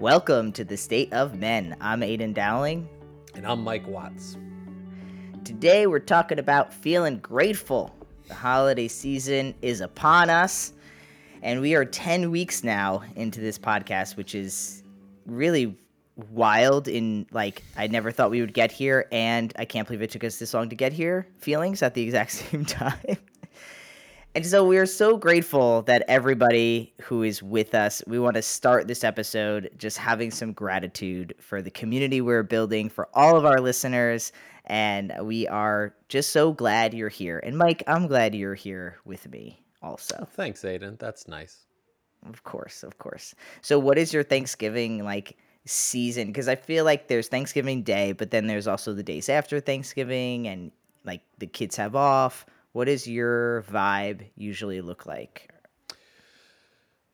Welcome to the State of Men. I'm Aydian Dowling. And I'm Mike Watts. Today we're talking about feeling grateful. The holiday season is upon us, and we are 10 weeks now into this podcast, which is really wild in like I never thought we would get here and I can't believe it took us this long to get here feelings at the exact same time. And so we are so grateful that everybody who is with us, we want to start this episode just having some gratitude for the community we're building, for all of our listeners. And we are just so glad you're here. And Mike, I'm glad you're here with me also. Thanks, Aydian. That's nice. Of course, of course. So, what is your Thanksgiving like season? Because I feel like there's Thanksgiving Day, but then there's also the days after Thanksgiving, and like the kids have off what does your vibe usually look like?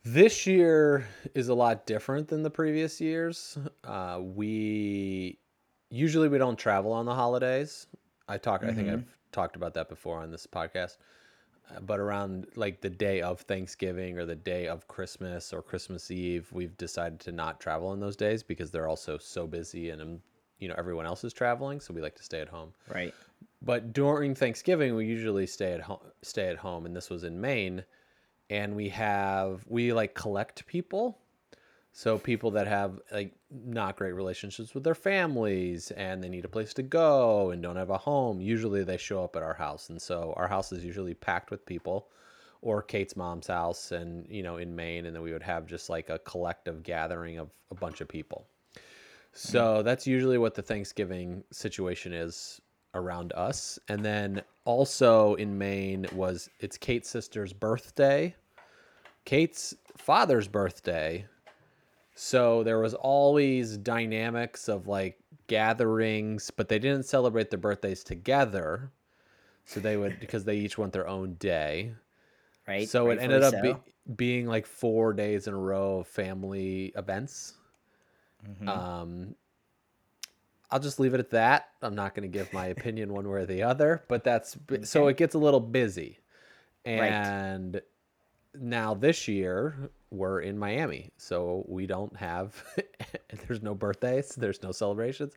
This year is a lot different than the previous years. Uh, we usually we don't travel on the holidays. I talk. Mm-hmm. I think mm-hmm. I've talked about that before on this podcast. Uh, but around like the day of Thanksgiving or the day of Christmas or Christmas Eve, we've decided to not travel on those days because they're also so busy and you know everyone else is traveling, so we like to stay at home. Right. But during Thanksgiving, we usually stay at home. Stay at home, and this was in Maine, and we have we like collect people. So people that have like not great relationships with their families and they need a place to go and don't have a home, usually they show up at our house. And so our house is usually packed with people or Kate's mom's house and you know in Maine and then we would have just like a collective gathering of a bunch of people. So that's usually what the Thanksgiving situation is around us. And then also in Maine was it's Kate's sister's birthday, Kate's father's birthday. So there was always dynamics of like gatherings, but they didn't celebrate their birthdays together. So they would because they each want their own day. Right. So it ended up so. be, being like 4 days in a row of family events. Mm-hmm. Um I'll just leave it at that. I'm not going to give my opinion one way or the other, but that's okay. so it gets a little busy. And right. now this year we're in Miami, so we don't have there's no birthdays, there's no celebrations.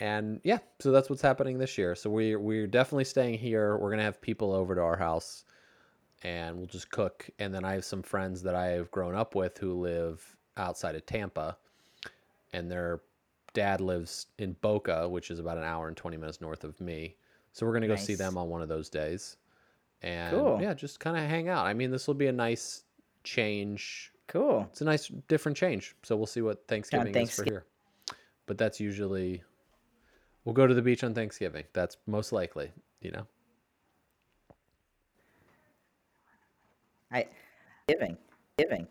And yeah, so that's what's happening this year. So we we're definitely staying here. We're going to have people over to our house and we'll just cook and then I have some friends that I've grown up with who live outside of Tampa and they're dad lives in Boca, which is about an hour and 20 minutes north of me. So we're going to go nice. see them on one of those days. And cool. yeah, just kind of hang out. I mean, this will be a nice change. Cool. It's a nice different change. So we'll see what Thanksgiving, Thanksgiving. is for here. But that's usually we'll go to the beach on Thanksgiving. That's most likely, you know. I giving. Giving.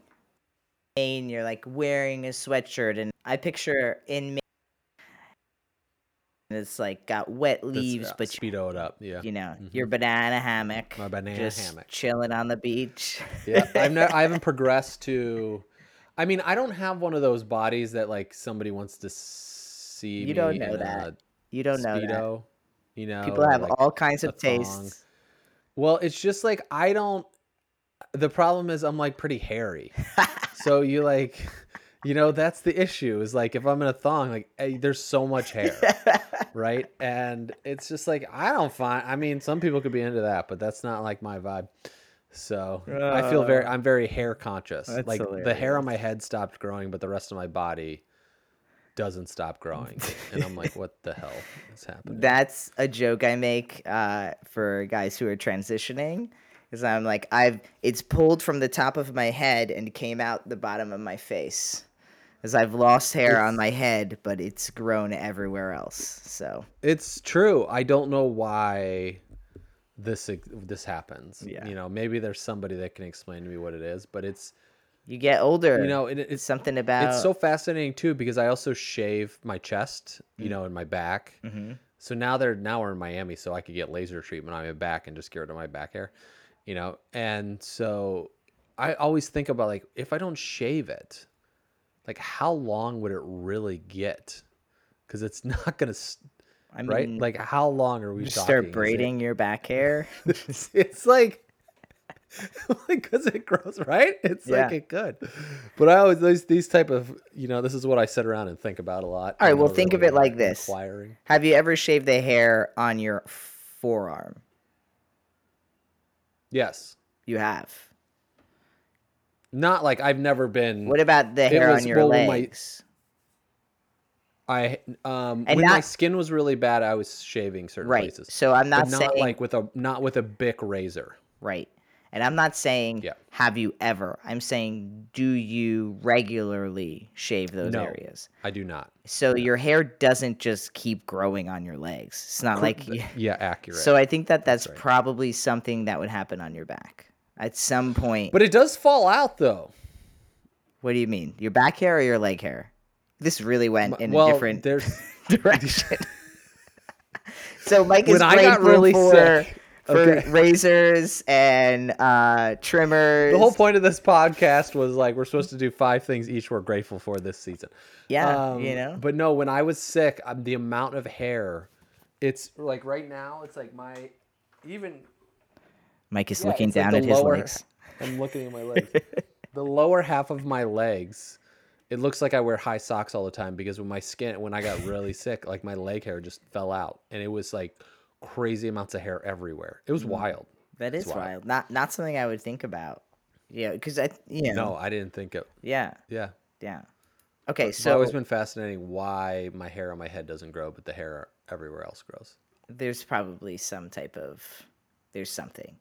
And you're like wearing a sweatshirt and I picture in May, it's like got wet leaves, but speedo it up. Yeah, you know mm-hmm. your banana hammock. My banana just hammock, chilling on the beach. yeah, I've never, I haven't progressed to. I mean, I don't have one of those bodies that like somebody wants to see. You don't know that. You don't know that. You know, people have like all kinds of tastes. Well, it's just like I don't. The problem is I'm like pretty hairy, so you like you know that's the issue is like if i'm in a thong like hey, there's so much hair right? And it's just like i don't find i mean some people could be into that but that's not like my vibe. So uh, i feel very uh, i'm very hair conscious. like hilarious. the hair on my head stopped growing but the rest of my body doesn't stop growing. And i'm like what the hell is happening? That's a joke i make uh, for guys who are transitioning because i'm like i've it's pulled from the top of my head and came out the bottom of my face as I've lost hair on my head, but it's grown everywhere else. So it's true. I don't know why this this happens. Yeah. You know, maybe there's somebody that can explain to me what it is, but it's you get older. You know, it, it's something about it's so fascinating too because I also shave my chest, you mm-hmm. know, and my back. Mm-hmm. So now they're now we're in Miami, so I could get laser treatment on my back and just get rid of my back hair, you know. And so I always think about like if I don't shave it, like how long would it really get? Because it's not gonna. I mean, right? Like how long are we? Start braiding your back hair. it's, it's like because it grows right. It's like it could, but I always these these type of you know this is what I sit around and think about a lot. All right, well, not think of it like this. Inquiring. Have you ever shaved the hair on your forearm? Yes, You have. not like I've never been. What about the hair on your when my- legs? I um And when my skin was really bad, I was shaving certain Right. places. So I'm not not saying like with a not with a bic razor. right. And I'm not saying Yeah. have you ever. I'm saying do you regularly shave those No. areas? I do not. So your hair doesn't just keep growing on your legs. It's not like Yeah, accurate. So I think that that's, right. probably something that would happen on your back at some point. but it does fall out though. what do you mean? Your back hair or your leg hair? This really went in well, a different there's direction. so Mike is When I got really for, sick- for Okay. razors and uh, trimmers. the whole point of this podcast was like we're supposed to do five things each we're grateful for this season. Yeah, Um, you know. But no, when I was sick, um, the amount of hair, it's like right now, it's like my even Mike is yeah, looking like down the at his lower- legs. I'm looking at my legs. the lower half of my legs, it looks like I wear high socks all the time because when my skin, when I got really sick, like my leg hair just fell out, and it was like crazy amounts of hair everywhere. It was Mm. wild. That is wild. wild. Not not something I would think about. Yeah, because I you know. No, I didn't think it. Yeah, Yeah. yeah. Okay, so It's always been fascinating why my hair on my head doesn't grow, but the hair everywhere else grows. there's probably some type of there's something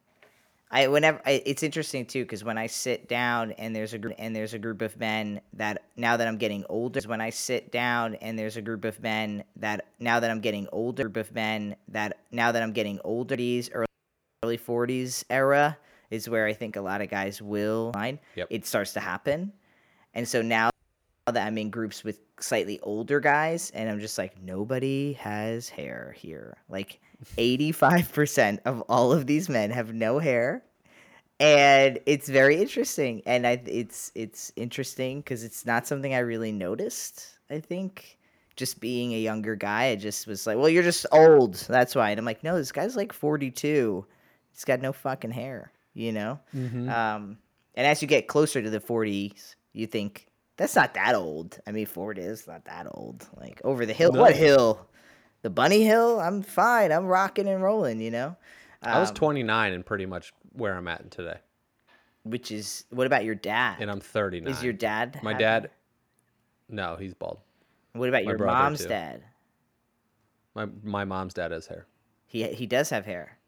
i whenever I, it's interesting too because when i sit down and there's a group and there's a group of men that now that i'm getting older when i sit down and there's a group of men that now that i'm getting older group of men that now that i'm getting older these early, early 40s era is where i think a lot of guys will find Yep. it starts to happen and so now that I'm in groups with slightly older guys, and I'm just like, nobody has hair here. Like, 85% of all of these men have no hair. And it's very interesting. And I, it's it's interesting because it's not something I really noticed. I think just being a younger guy, I just was like, well, you're just old. That's why. And I'm like, no, this guy's like 42. He's got no fucking hair, you know? Mm-hmm. Um, and as you get closer to the 40s, you think that's not that old. I mean, 40 is not that old. Like over the hill, what hill? The bunny hill? I'm fine. I'm rocking and rolling. You know. I was Um, 29 and pretty much where I'm at today, Which is what about your dad? and I'm 39. is your dad? My have dad, no, he's bald. What about my your mom's too. dad? My my mom's dad has hair. He he does have hair.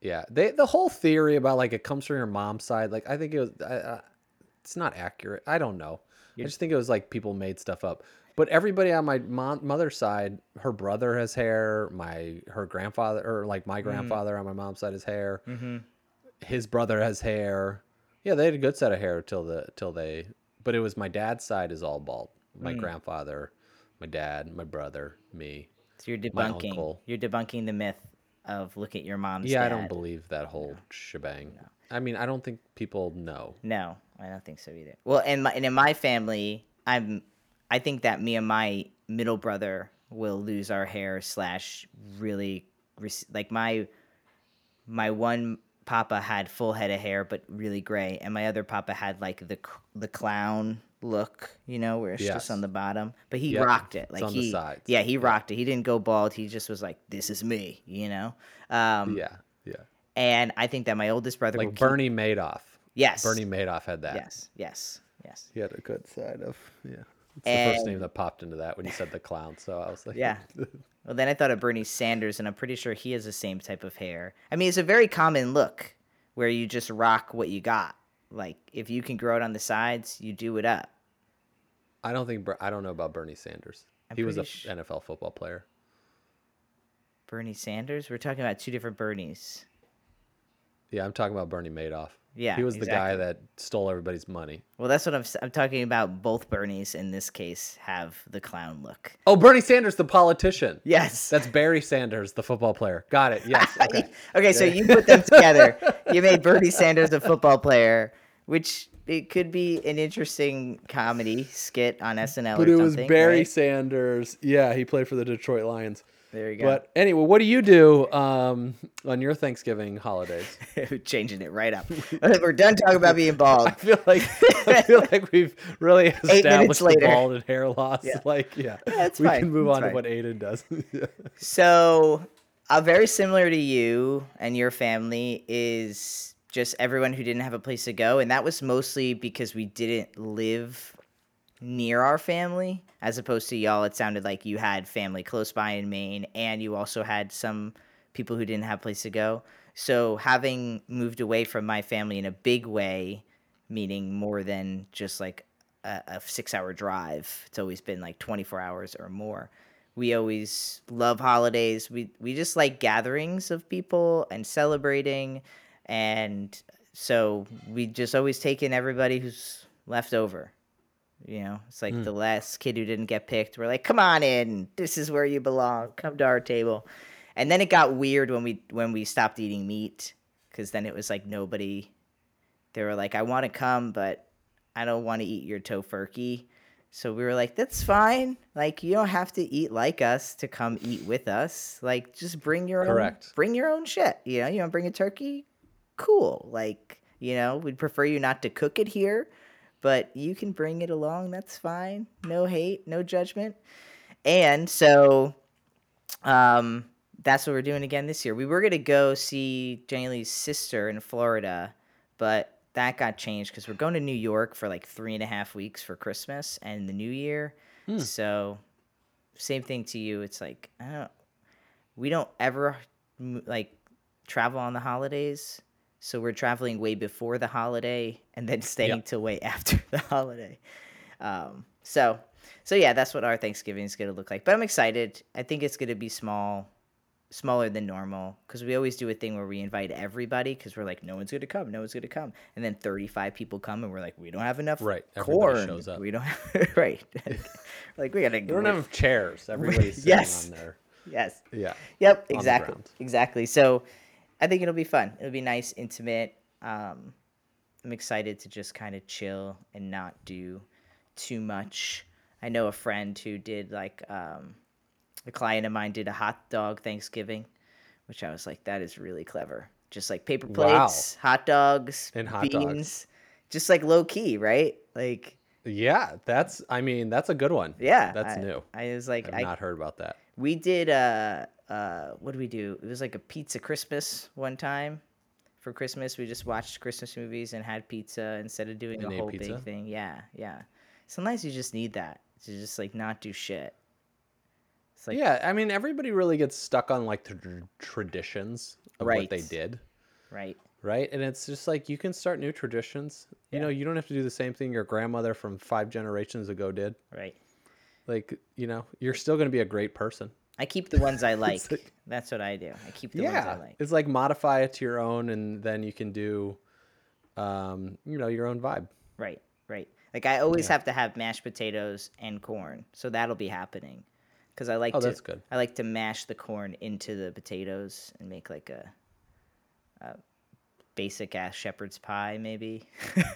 Yeah, they the whole theory about like it comes from your mom's side, like I think it was, I, uh, it's not accurate. I don't know. I just think it was like people made stuff up. But everybody on my mom, mother's side, her brother has hair. My her grandfather, or like my grandfather on my mom's side has hair. Mm-hmm. His brother has hair. Yeah, they had a good set of hair till the till they. But it was my dad's side is all bald. My grandfather, my dad, my brother, me. So you're My debunking. uncle. You're debunking the myth of look at your mom's. Yeah, I don't believe that whole shebang. I mean, I don't think people know. No, I don't think so either. Well, and my, and in my family, I'm I think that me and my middle brother will lose our hair slash really rec- like my my one papa had full head of hair but really gray, and my other papa had like the c- the clown look, you know, where it's just on the bottom. But he Yep, rocked it. it's Like on the he, sides. yeah, he rocked it. He didn't go bald. He just was like, "This is me," you know. Um, Yeah, yeah. And I think that my oldest brother, will Like keep- Bernie Madoff. yes, Bernie Madoff had that. yes, yes, yes. He had a good side of yeah. It's the first name that popped into that when you said the clown. So I was like, Yeah. Well, then I thought of Bernie Sanders, and I'm pretty sure he has the same type of hair. I mean, it's a very common look where you just rock what you got. Like, if you can grow it on the sides, you do it up. I don't think I don't know about Bernie Sanders. I'm he was an sh- NFL football player. Bernie Sanders? We're talking about two different Bernies. Yeah, I'm talking about Bernie Madoff. Yeah, he was the guy that stole everybody's money. Well, that's what I'm, s- I'm talking about. Both Bernies in this case have the clown look. Oh, Bernie Sanders, the politician. Yes. That's Barry Sanders, the football player. Got it. Yes. Okay. okay, so you put them together. you made Bernie Sanders a football player, which it could be an interesting comedy skit on SNL but or it was. Barry right? Sanders. Yeah, he played for the Detroit Lions. There you go. But anyway, what do you do um, on your Thanksgiving holidays? Changing it right up. We're done talking about being bald. I feel like I feel like we've really established the bald and hair loss. Yeah. Like, yeah, Yeah, we fine. can move It's on fine. to what Aydian does. Yeah. So, uh, very similar to you and your family is just everyone who didn't have a place to go, and that was mostly because we didn't live near our family, as opposed to y'all. It sounded like you had family close by in Maine, and you also had some people who didn't have place to go. So, having moved away from my family in a big way, meaning more than just like a, a six hour drive, it's always been like 24 hours or more we always love holidays. We we just like gatherings of people and celebrating, and so we just always take in everybody who's left over. You know, it's like hmm. the last kid who didn't get picked. We're like, come on in. This is where you belong. Come to our table. And then it got weird when we when we stopped eating meat, because then it was like nobody. They were like, I want to come, but I don't want to eat your tofurkey. So we were like, that's fine. Like you don't have to eat like us to come eat with us. Like just bring your Correct. own bring your own shit. You know, you want to bring a turkey? Cool. Like, you know, we'd prefer you not to cook it here, but you can bring it along. That's fine. No hate, no judgment. And so um that's what we're doing again this year. We were gonna go see Jenny Lee's sister in Florida, but that got changed because we're going to New York for like three and a half weeks for Christmas and the New Year. So, same thing to you. It's like I don't. We don't ever like travel on the holidays, so we're traveling way before the holiday and then staying Yep. till way after the holiday. Um, so, so yeah, that's what our Thanksgiving is gonna look like. But I'm excited. I think it's gonna be small, smaller than normal because we always do a thing where we invite everybody because we're like, no one's gonna come, no one's gonna come, and then 35 people come and we're like, we don't have enough Right, everybody corn. shows up. We don't have right. like we gotta. We don't have chairs. Everybody's sitting Yes. on there. Yes. Yeah. Yep, exactly. Exactly. So I think it'll be fun. It'll be nice, intimate. Um, I'm excited to just kind of chill and not do too much. I know a friend who did like um, a client of mine did a hot dog Thanksgiving, which I was like, that is really clever. Just like paper Wow. plates, hot dogs, And hot beans, dogs. just like low key, right? Like, Yeah, that's. I mean, that's a good one. yeah, that's I- new. I was like, I've I, not heard about that. we did uh uh what did we do? It was like a pizza Christmas one time. For Christmas, we just watched Christmas movies and had pizza instead of doing And a whole pizza? big thing. Yeah, yeah. Sometimes you just need that to just like not do shit. It's like yeah, I mean, everybody really gets stuck on like the tr- traditions of what they did, right, right? And it's just like you can start new traditions. You know, you don't have to do the same thing your grandmother from five generations ago did. right. Like, you know, you're still going to be a great person. I keep the ones I like. like- That's what I do. I keep the ones I yeah, like. it's like modify it to your own, and then you can do, um, you know, your own vibe. Right, right. Like I always Yeah. have to have mashed potatoes and corn, so that'll be happening. Because I like Oh, to, that's good. I like to mash the corn into the potatoes and make like a, a basic ass shepherd's pie, maybe.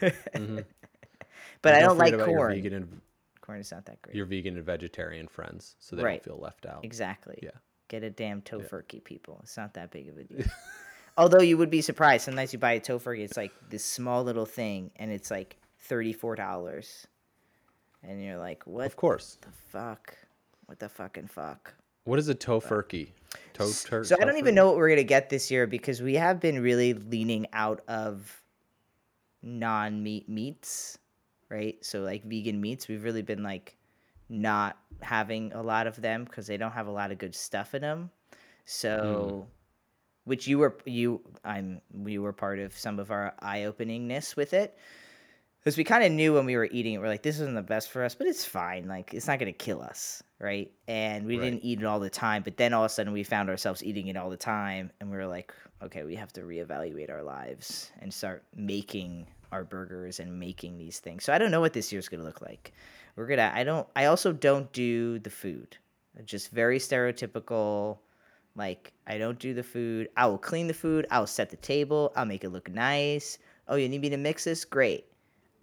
But I And don't like forget about your corn. vegan and Corn is not that great. your vegan and vegetarian friends, so they Right. don't feel left out. Exactly. Yeah. Get a damn tofurkey, people. It's not that big of a deal. Although you would be surprised, sometimes you buy a tofurkey, it's like this small little thing, and it's like thirty-four dollars, and you're like, what Of course. the fuck? What the fucking fuck? What is a tofurkey? To- So I don't even know what we're gonna get this year because we have been really leaning out of non-meat meats, right? So like vegan meats, we've really been like not having a lot of them because they don't have a lot of good stuff in them. So, hmm. which you were you I'm we were part of some of our eye-openingness with it. Because we kind of knew when we were eating it, we're like, this isn't the best for us, but it's fine. Like, it's not going to kill us, right? And we Right. didn't eat it all the time. But then all of a sudden, we found ourselves eating it all the time. And we were like, okay, we have to reevaluate our lives and start making our burgers and making these things. So I don't know what this year's going to look like. We're going to, I don't, I also don't do the food. Just very stereotypical. Like, I don't do the food. I will clean the food. I'll set the table. I'll make it look nice. Oh, you need me to mix this? Great.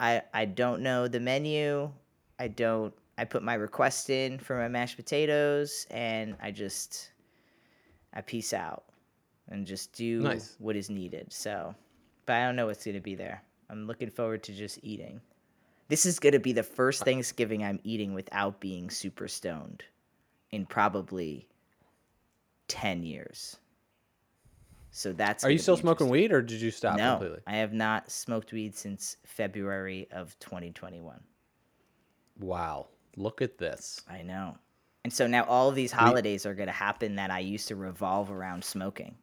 I I don't know the menu. I don't. I put my request in for my mashed potatoes, and I just I peace out and just do Nice. what is needed. So, but I don't know what's going to be there. I'm looking forward to just eating. This is going to be the first Thanksgiving I'm eating without being super stoned in probably 10 years. So that's Are you still smoking weed or did you stop no, completely? I have not smoked weed since February of 2021. Wow. Look at this. I know. And so now all of these holidays are going to happen that I used to revolve around smoking.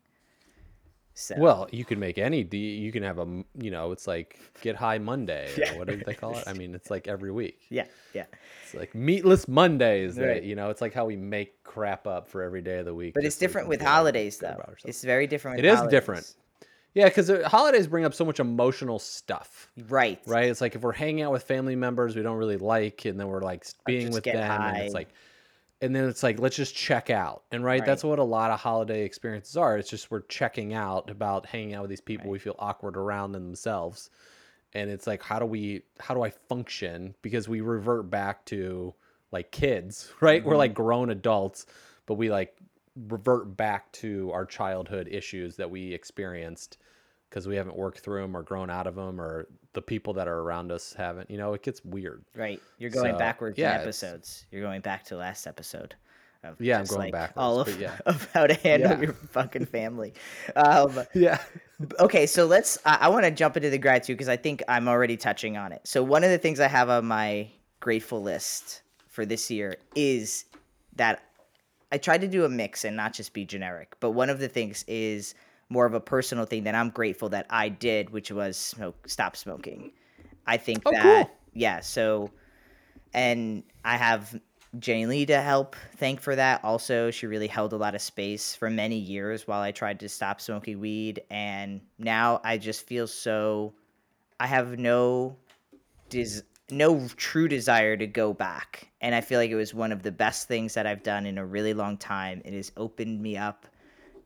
So Well, you can make any You can have a. you know, it's like get high Monday. Yeah. Or what do they call it? I mean, it's like every week. yeah, yeah. It's like meatless Mondays. That, Right. you know, it's like how we make crap up for every day of the week. But it's different can with holidays though. It's very different with It is holidays. different. Yeah, because holidays bring up so much emotional stuff. Right. right? It's like if we're hanging out with family members we don't really like, and then we're like being with them, and it's like, and then it's like let's just check out, and right, that's what a lot of holiday experiences are. It's just we're checking out about hanging out with these people we feel awkward around in themselves, and it's like how do we how do I function because we revert back to like kids, right? We're Mm-hmm. like grown adults, but we like revert back to our childhood issues that we experienced because we haven't worked through them or grown out of them or the people that are around us haven't you know it gets weird Right. You're going So, backwards yeah, in episodes. You're going back to last episode. Of Yeah, I'm going like, backwards, All of, yeah. of how to handle Yeah. your fucking family. Um, yeah okay, so let's. I, I want to jump into the gratitude because I think I'm already touching on it. So one of the things I have on my grateful list for this year is that I tried to do a mix and not just be generic. But one of the things is more of a personal thing that I'm grateful that I did, which was smoke, stop smoking. I think Oh, that cool. yeah. So, and I have Jenny Lee to help thank for that. Also, she really held a lot of space for many years while I tried to stop smoking weed, and now I just feel so. I have no des- no true desire to go back. And I feel like it was one of the best things that I've done in a really long time. It has opened me up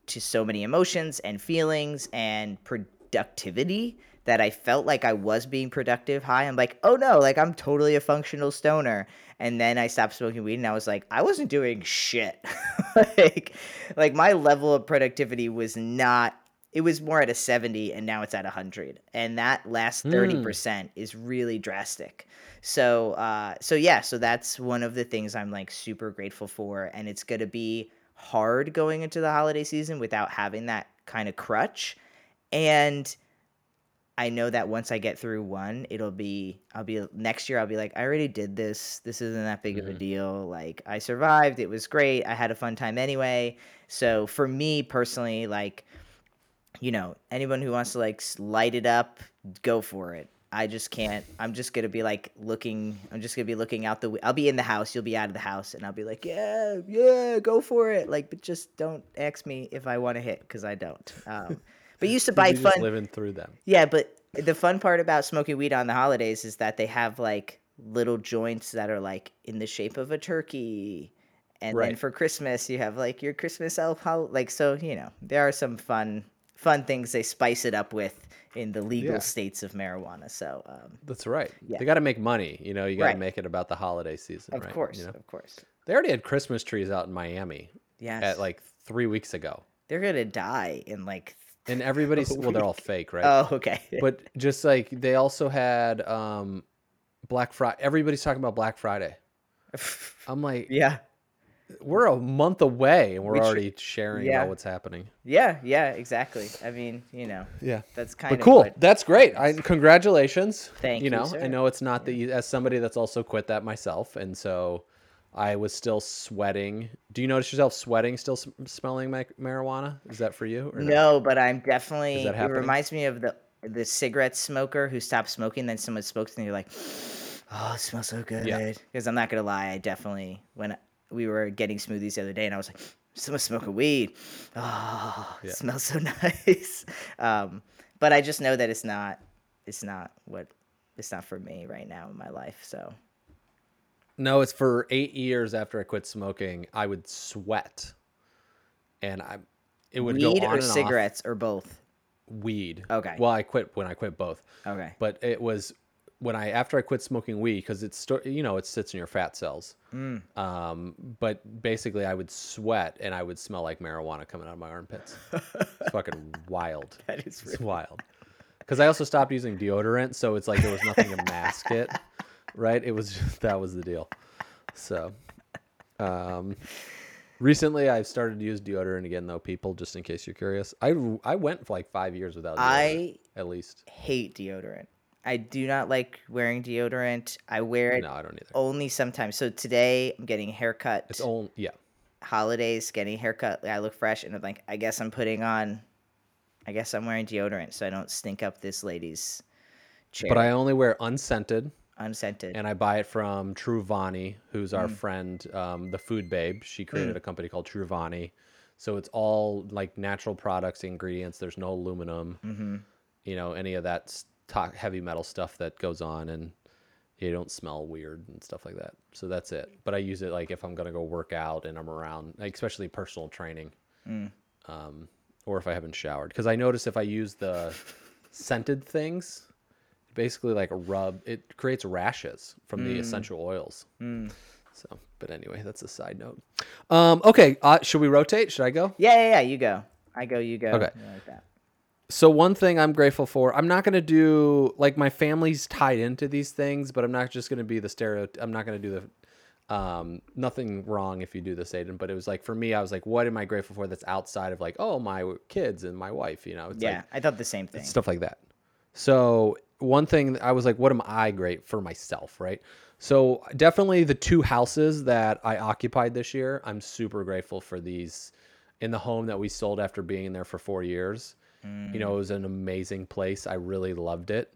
to so many emotions and feelings and productivity that I felt like I was being productive high. I'm like, oh no, like I'm totally a functional stoner. And then I stopped smoking weed and I was like, I wasn't doing shit. like like my level of productivity was not it was more at a 70 and now it's at 100 and that last 30% is really drastic so uh so yeah so that's one of the things i'm like super grateful for and it's going to be hard going into the holiday season without having that kind of crutch and I know that once I get through one, it'll be I'll be next year I'll be like I already did this. This isn't that big of a mm-hmm. deal. Like I survived. It was great. I had a fun time anyway. So for me personally like you know, anyone who wants to like light it up, go for it. I just can't. I'm just gonna be like looking. I'm just gonna be looking out the. I'll be in the house. You'll be out of the house, and I'll be like, yeah, yeah, go for it. Like, but just don't ask me if I want to hit because I don't. Um, but you used to buy fun. living through them Yeah, but the fun part about smoking weed on the holidays is that they have like little joints that are like in the shape of a turkey. And then for Christmas, you have like your Christmas elf. Like so you know there are some fun fun things they spice it up with in the legal Yeah. states of marijuana. So um, that's right Yeah. they got to make money you know you got to Right. make it about the holiday season of right? course, you know? of course, they already had christmas trees out in miami yes. at like three weeks ago they're gonna die in like. and everybody's well they're all fake right Oh, okay. but just like they also had um black friday everybody's talking about black friday i'm like yeah, we're a month away and we're We tr- already sharing yeah. about what's happening yeah, yeah. Exactly. I mean, you know, yeah that's kind but of cool what- that's great i congratulations Thank you you, know sir. i know it's not that you as somebody that's also quit that myself and so i was still sweating do you notice yourself sweating still s- smelling ma- marijuana is that for you or no? No, but I'm definitely. that It reminds me of the the cigarette smoker who stopped smoking, then someone smokes, and you're like, "Oh, it smells so good." Yeah. Because I'm not gonna lie, I definitely when we were getting smoothies the other day, and I was like, "Someone's smoking weed." Oh, it smells so nice. Um, but I just know that it's not. It's not what. It's not for me right now in my life. So No, it's for eight years after I quit smoking. I would sweat, and I it would weed go on or and cigarettes or both. Weed. Okay. Well, I quit when I quit both, Okay. but it was when I after I quit smoking weed because it's you know it sits in your fat cells. Mm. Um, but basically, I would sweat and I would smell like marijuana coming out of my armpits. it's fucking wild. That is It's wild. Because I also stopped using deodorant, so it's like there was nothing to mask it. Right? It was just, that was the deal. So, um, recently I've started to use deodorant again, though. People, just in case you're curious, I I went for like five years without. Deodorant, I at least. hate deodorant. I do not like wearing deodorant. I wear it No, I don't either. only sometimes. So today I'm getting a haircut. It's only yeah. holidays, getting a haircut. I look fresh, and I'm like, I guess I'm putting on. I guess I'm wearing deodorant so I don't stink up this lady's chair. But I only wear unscented, unscented. and I buy it from Truvani, who's our friend, um, the food babe. She created a company called Truvani, so it's all like natural products, ingredients. There's no aluminum, mm-hmm. you know, any of that to- heavy metal stuff that goes on, and you don't smell weird and stuff like that. So that's it. But I use it like if I'm gonna go work out and I'm around, like, especially personal training, um, or if I haven't showered. Because I notice if I use the scented things, basically like a rub, it creates rashes from the essential oils. So, but anyway, that's a side note. Um, okay, uh, should we rotate? Should I go? Yeah, yeah, yeah. You go. I go. You go. Okay. Like that. So one thing I'm grateful for, I'm not gonna do like my family's tied into these things, but I'm not just gonna be the stereo. I'm not gonna do the um nothing wrong if you do this Aydian but it was like for me i was like what am i grateful for that's outside of like oh my kids and my wife you know it's Yeah, like I thought the same thing. stuff like that. So one thing I was like, what am I great for myself, right? So definitely the two houses that I occupied this year, I'm super grateful for these in the home that we sold after being there for four years. You know, it was an amazing place. I really loved it.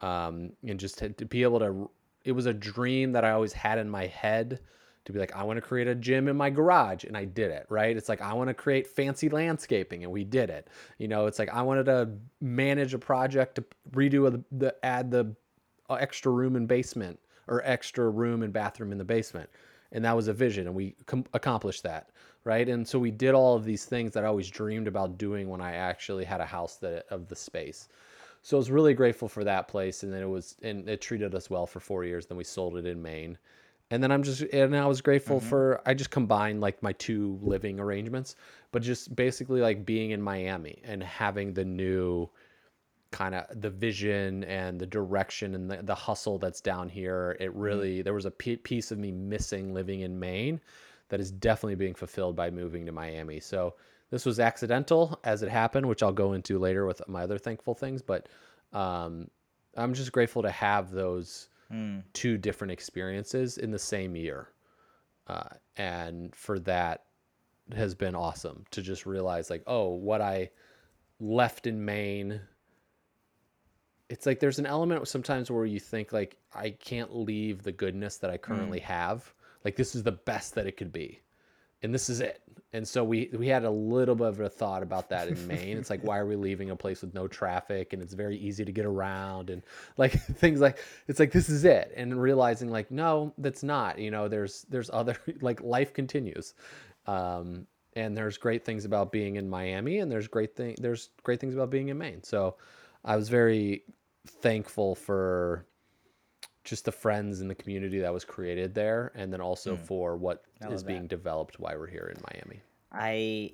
Um, and just to, to be able to, it was a dream that I always had in my head to be like, I want to create a gym in my garage. And I did it, right? It's like, I want to create fancy landscaping and we did it. You know, it's like, I wanted to manage a project to redo the, the add the uh, extra room and basement or extra room and bathroom in the basement. And that was a vision and we com- accomplished that. Right. And so we did all of these things that I always dreamed about doing when I actually had a house that of the space. So I was really grateful for that place. And then it was, and it treated us well for four years. Then we sold it in Maine. And then I'm just, and I was grateful mm-hmm. for, I just combined like my two living arrangements, but just basically like being in Miami and having the new kind of the vision and the direction and the, the hustle that's down here. It mm-hmm. really, there was a p- piece of me missing living in Maine that is definitely being fulfilled by moving to Miami. So this was accidental as it happened, which I'll go into later with my other thankful things, but um, I'm just grateful to have those two different experiences in the same year. Uh, and for that has been awesome to just realize like, oh, what I left in Maine. It's like there's an element sometimes where you think like I can't leave the goodness that I currently have. Like this is the best that it could be. And this is it. And so we we had a little bit of a thought about that in Maine. It's like why are we leaving a place with no traffic and it's very easy to get around and like things like it's like this is it and realizing like no that's not you know there's there's other like life continues um and there's great things about being in Miami and there's great thing there's great things about being in Maine. So I was very thankful for just the friends and the community that was created there and then also hmm. for what is love being developed while we're here in Miami. I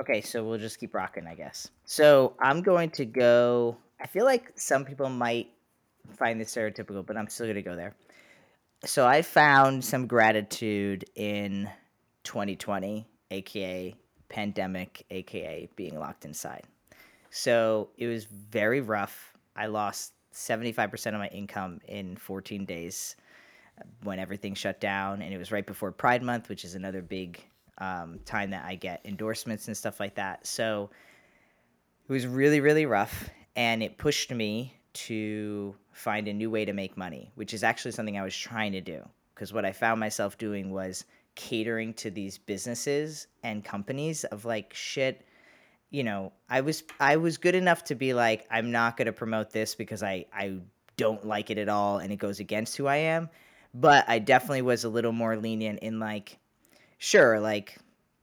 okay, so we'll just keep rocking, I guess. So I'm going to go. I feel like some people might find this stereotypical, but I'm still gonna go there. So I found some gratitude in 2020, aka pandemic, aka being locked inside. So it was very rough. I lost 75% of my income in 14 days when everything shut down. And it was right before Pride Month, which is another big um, time that I get endorsements and stuff like that. So it was really, really rough. And it pushed me to find a new way to make money, which is actually something I was trying to do. Because what I found myself doing was catering to these businesses and companies of like, shit, you know, I was I was good enough to be like, I'm not gonna promote this because I I don't like it at all and it goes against who I am. But I definitely was a little more lenient in like, sure, like,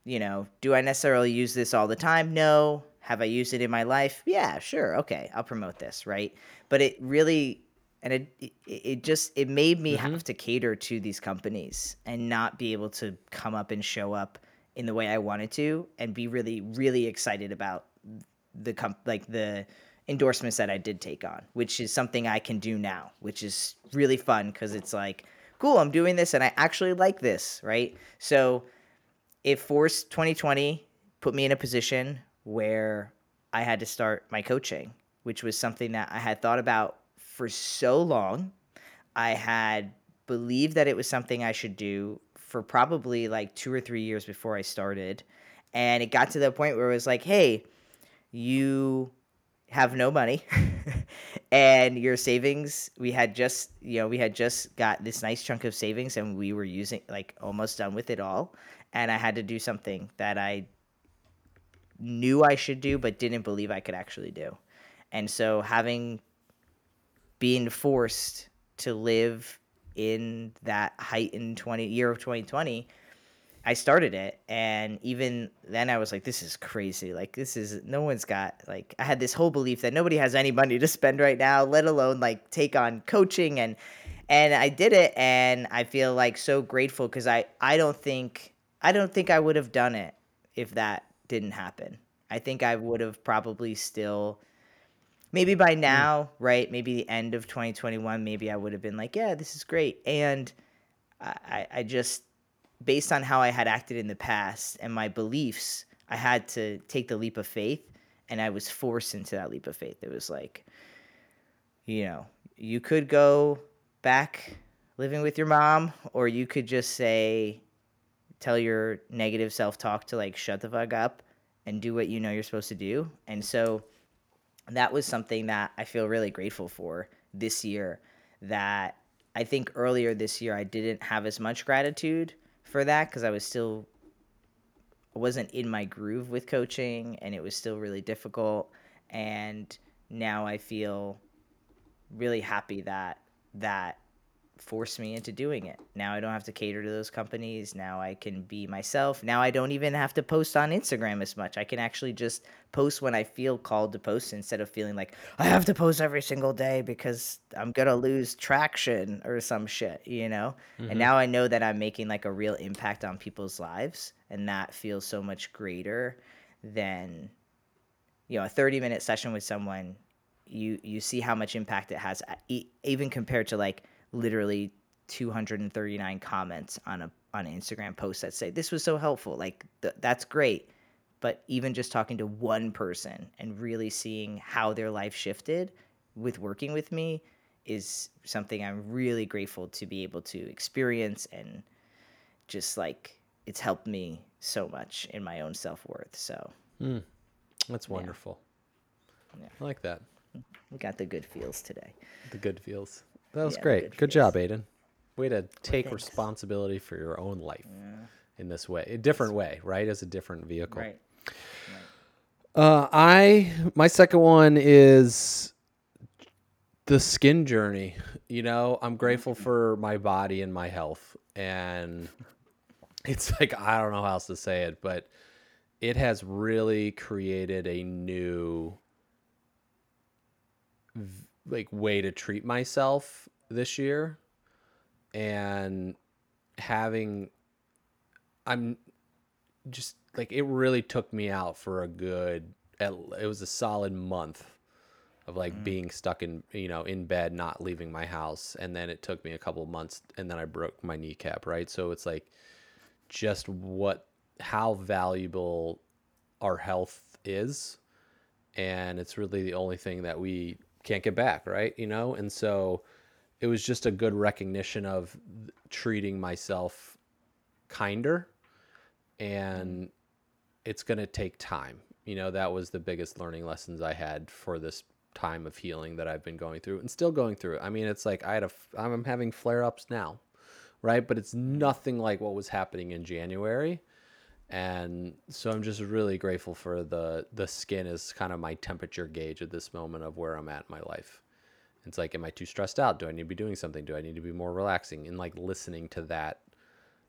you know, do I necessarily use this all the time? No. Have I used it in my life? Yeah, sure. Okay, I'll promote this, right? But it really and it it, it just it made me mm-hmm. have to cater to these companies and not be able to come up and show up in the way I wanted to and be really really excited about the comp like the endorsements that I did take on, which is something I can do now, which is really fun because it's like, cool, I'm doing this and I actually like this, right? So it forced 2020 put me in a position where I had to start my coaching, which was something that I had thought about for so long. I had believed that it was something I should do for probably like two or three years before I started. And it got to the point where it was like, hey, you have no money and your savings we had just you know we had just got this nice chunk of savings and we were using like almost done with it all and i had to do something that i knew i should do but didn't believe i could actually do and so having being forced to live in that heightened 20 year of 2020 I started it, and even then, I was like, "This is crazy! Like, this is no one's got like." I had this whole belief that nobody has any money to spend right now, let alone like take on coaching, and and I did it, and I feel like so grateful because I I don't think I don't think I would have done it if that didn't happen. I think I would have probably still maybe by mm. now, right? Maybe the end of 2021, maybe I would have been like, yeah, this is great. And I, I just based on how I had acted in the past and my beliefs, I had to take the leap of faith and I was forced into that leap of faith. It was like, you know, you could go back living with your mom, or you could just say, tell your negative self talk to like shut the fuck up and do what you know you're supposed to do. And so that was something that I feel really grateful for this year. That I think earlier this year I didn't have as much gratitude for that because I was still wasn't in my groove with coaching and it was still really difficult and now I feel really happy that that forced me into doing it. Now I don't have to cater to those companies. Now I can be myself. Now I don't even have to post on Instagram as much. I can actually just post when I feel called to post instead of feeling like I have to post every single day because I'm going to lose traction or some shit, you know? Mm-hmm. And now I know that I'm making like a real impact on people's lives and that feels so much greater than you know, a 30 minute session with someone you you see how much impact it has even compared to like literally 239 comments on a on an Instagram post that say this was so helpful. Like th- that's great. But even just talking to one person and really seeing how their life shifted with working with me is something I'm really grateful to be able to experience and just like it's helped me so much in my own self-worth. So mm, that's wonderful. Yeah. I like that. We got the good feels today. The good feels. That was yeah, great. Good, good job, Aydian. Way to take Thanks. responsibility for your own life yeah. in this way, a different way, right? As a different vehicle. Right. right. Uh, I my second one is the skin journey. You know, I'm grateful for my body and my health, and it's like I don't know how else to say it, but it has really created a new like way to treat myself this year. And having I'm just like it really took me out for a good it was a solid month of like mm. being stuck in you know in bed not leaving my house. And then it took me a couple months and then I broke my kneecap right? So it's like just what how valuable our health is. And it's really the only thing that we can't get back, right? You know, and so it was just a good recognition of treating myself kinder and it's going to take time. You know, that was the biggest learning lessons I had for this time of healing that I've been going through and still going through. I mean, it's like I had a I'm having flare-ups now, right? But it's nothing like what was happening in January and so i'm just really grateful for the the skin is kind of my temperature gauge at this moment of where i'm at in my life. It's like am i too stressed out? Do i need to be doing something? Do i need to be more relaxing and like listening to that?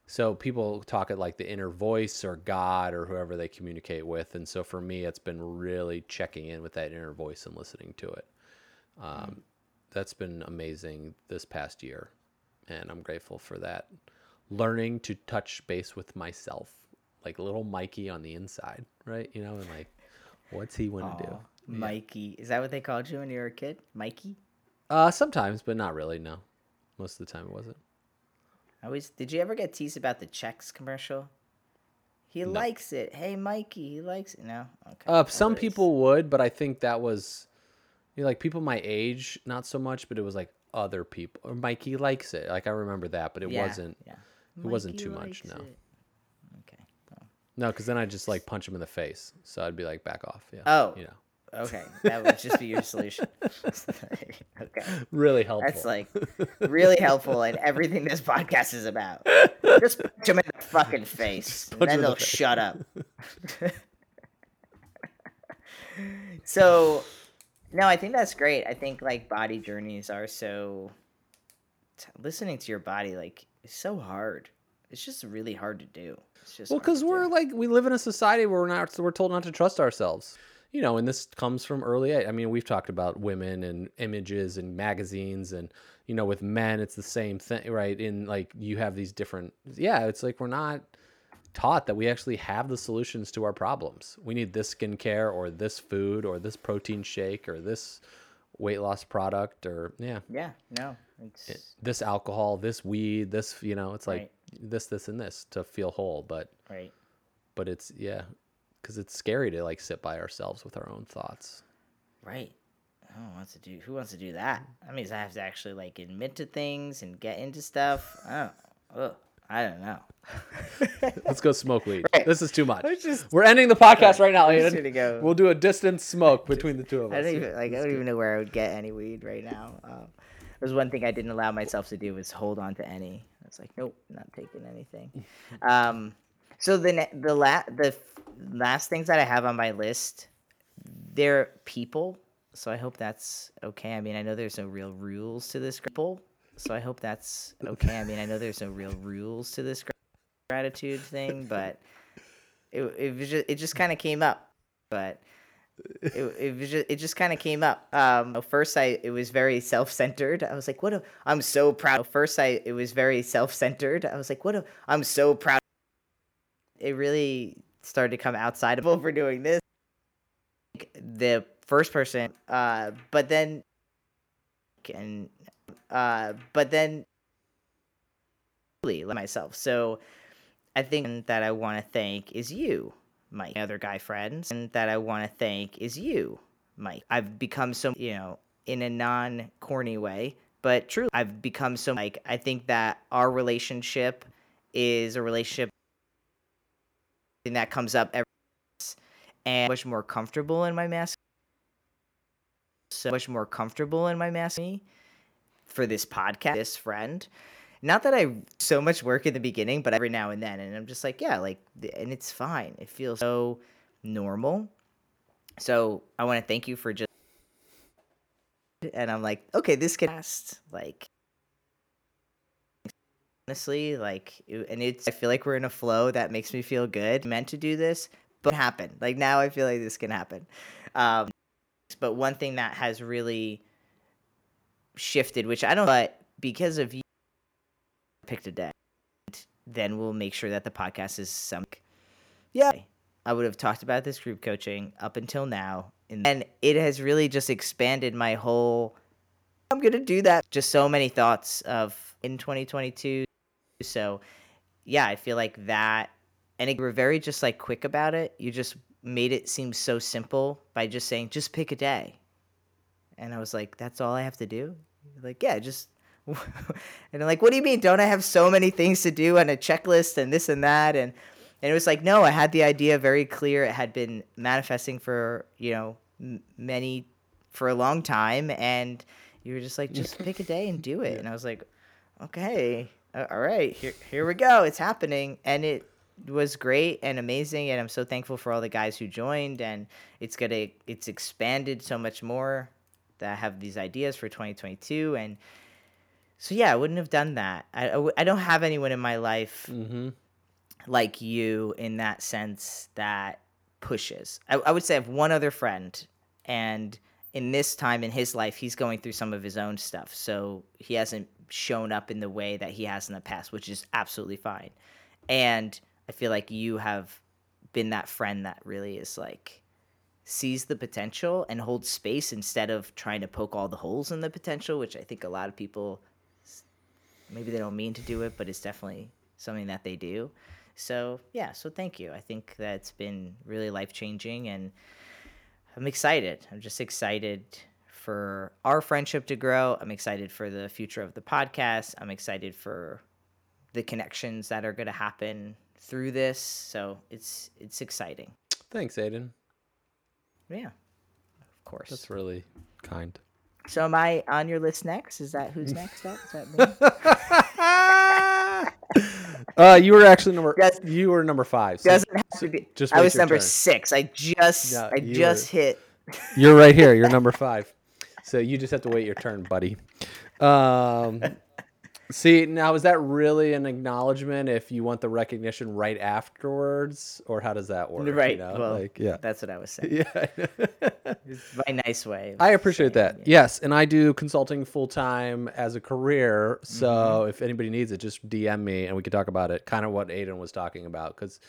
So people talk at like the inner voice or god or whoever they communicate with. And so for me it's been really checking in with that inner voice and listening to it. Um, that's been amazing this past year, and I'm grateful for that. Learning to touch base with myself, like little Mikey on the inside, right? You know, and like, what's he want to do? Mikey. Is that what they called you when you were a kid? Mikey? Uh, sometimes, but not really. No, most of the time it wasn't. I always did you ever get teased about the Chex commercial? He likes it. Hey Mikey, he likes it. No? Okay. Uh, some people would, but I think that was, you know, like people my age, not so much, but it was like other people. Or Mikey likes it. Like I remember that, but it Yeah, wasn't. Yeah. it wasn't too much, likes no. It. Okay. well, No, because then I just like punch him in the face. So I'd be like, back off. Yeah. Oh. You know, Okay. That would just be your solution. okay. really helpful. That's like really helpful in everything this podcast is about. Just punch him in the fucking face, and then they'll face. shut up. so, no, I think that's great. I think like body journeys are so. t- Listening to your body, like, is so hard. It's just really hard to do. It's just Well, because we're do. like we live in a society where we're not we're told not to trust ourselves. You know, and this comes from early. I mean, we've talked about women and images and magazines, and you know, with men, it's the same thing, right? In like you have these different. Yeah, it's like we're not taught that we actually have the solutions to our problems. We need this skincare or this food or this protein shake or this weight loss product or yeah, yeah, no, it's this alcohol, this weed, this you know, it's like Right. This, this, and this to feel whole. But right. but it's yeah because it's scary to like sit by ourselves with our own thoughts Right. Who wants to do? Who wants to do that? That means I have to actually like admit to things and get into stuff. I don't. Ugh, I don't know. let's go smoke weed Right. this is too much I just- we're ending the podcast right now I'm just Aydian. we'll do a distant smoke between the two of I us don't even like. I don't even know where I would get any weed right now. Um, there's one thing I didn't allow myself to do was hold on to any. I was like, nope, not taking anything. Um, so the ne- the la- the last things that I have on my list, they're people. So I hope that's okay. I mean, I know there's no real rules to this people. So I hope that's okay. I mean, I know there's no real rules to this gratitude thing, but it it just, it just kind of came up. But it, it was just, it just kind of came up. Um, first, I it was very self centered. I was like, "What? I'm so proud." First, I it was very self centered. I was like, "What? I'm so proud." It really started to come outside of for doing this. The first person, uh, but then, and uh, but then, myself. So, I think that I want to thank is you my other guy friends and that I want to thank is you, Mike. I've become so, you know, in a non corny way, but true. I've become so like I think that our relationship is a relationship and that comes up every and much more comfortable in my mask so much more comfortable in my mask for this podcast this friend not that I so much work in the beginning, but every now and then, and I'm just like, yeah, like, and it's fine. It feels so normal. So I want to thank you for just, and I'm like, okay, this can last. Like, honestly, like, and it's. I feel like we're in a flow that makes me feel good. Meant to do this, but happen. Like now, I feel like this can happen. Um, but one thing that has really shifted, which I don't, but because of you picked a day. Then we'll make sure that the podcast is some. Yeah, I would have talked about this group coaching up until now, and it has really just expanded my whole. I'm gonna do that. Just so many thoughts of in 2022. So, yeah, I feel like that, and it, we're very just like quick about it. You just made it seem so simple by just saying just pick a day, and I was like, that's all I have to do. Like, yeah, just and I'm like, what do you mean? Don't I have so many things to do and a checklist and this and that? And and it was like, no, I had the idea very clear. It had been manifesting for you know m- many for a long time, and you were just like, just pick a day and do it. And I was like, okay, all right, here here we go. It's happening, and it was great and amazing and i'm so thankful for all the guys who joined and it's gonna it's expanded so much more that i have these ideas for 2022 and so yeah, I wouldn't have done that. I, I, w- I don't have anyone in my life mm-hmm. like you in that sense that pushes. I, I would say I have one other friend, and in this time in his life, he's going through some of his own stuff. So he hasn't shown up in the way that he has in the past, which is absolutely fine. And I feel like you have been that friend that really is like sees the potential and holds space instead of trying to poke all the holes in the potential, which I think a lot of people maybe they don't mean to do it, but it's definitely something that they do. So, yeah, so thank you. I think that's been really life changing and I'm excited. I'm just excited for our friendship to grow. I'm excited for the future of the podcast. I'm excited for the connections that are going to happen through this. So it's it's exciting. Thanks, Aydian. Yeah, of course. That's really kind. So am I on your list next? Is that who's next up? Is that me? uh, you were actually number. Does, you were number five. So doesn't have to be. Just I was number turn. six. I just no, I just were, hit. You're right here. You're number five. So you just have to wait your turn, buddy. Um, see, now is that really an acknowledgement if you want the recognition right afterwards, or how does that work? Right. You know? Well, like, yeah. That's what I was saying. Yeah. it's my nice way. I appreciate that. Yeah. Yes, and I do consulting full time as a career. So mm-hmm. if anybody needs it, just DM me and we can talk about it. Kind of what Aydian was talking about because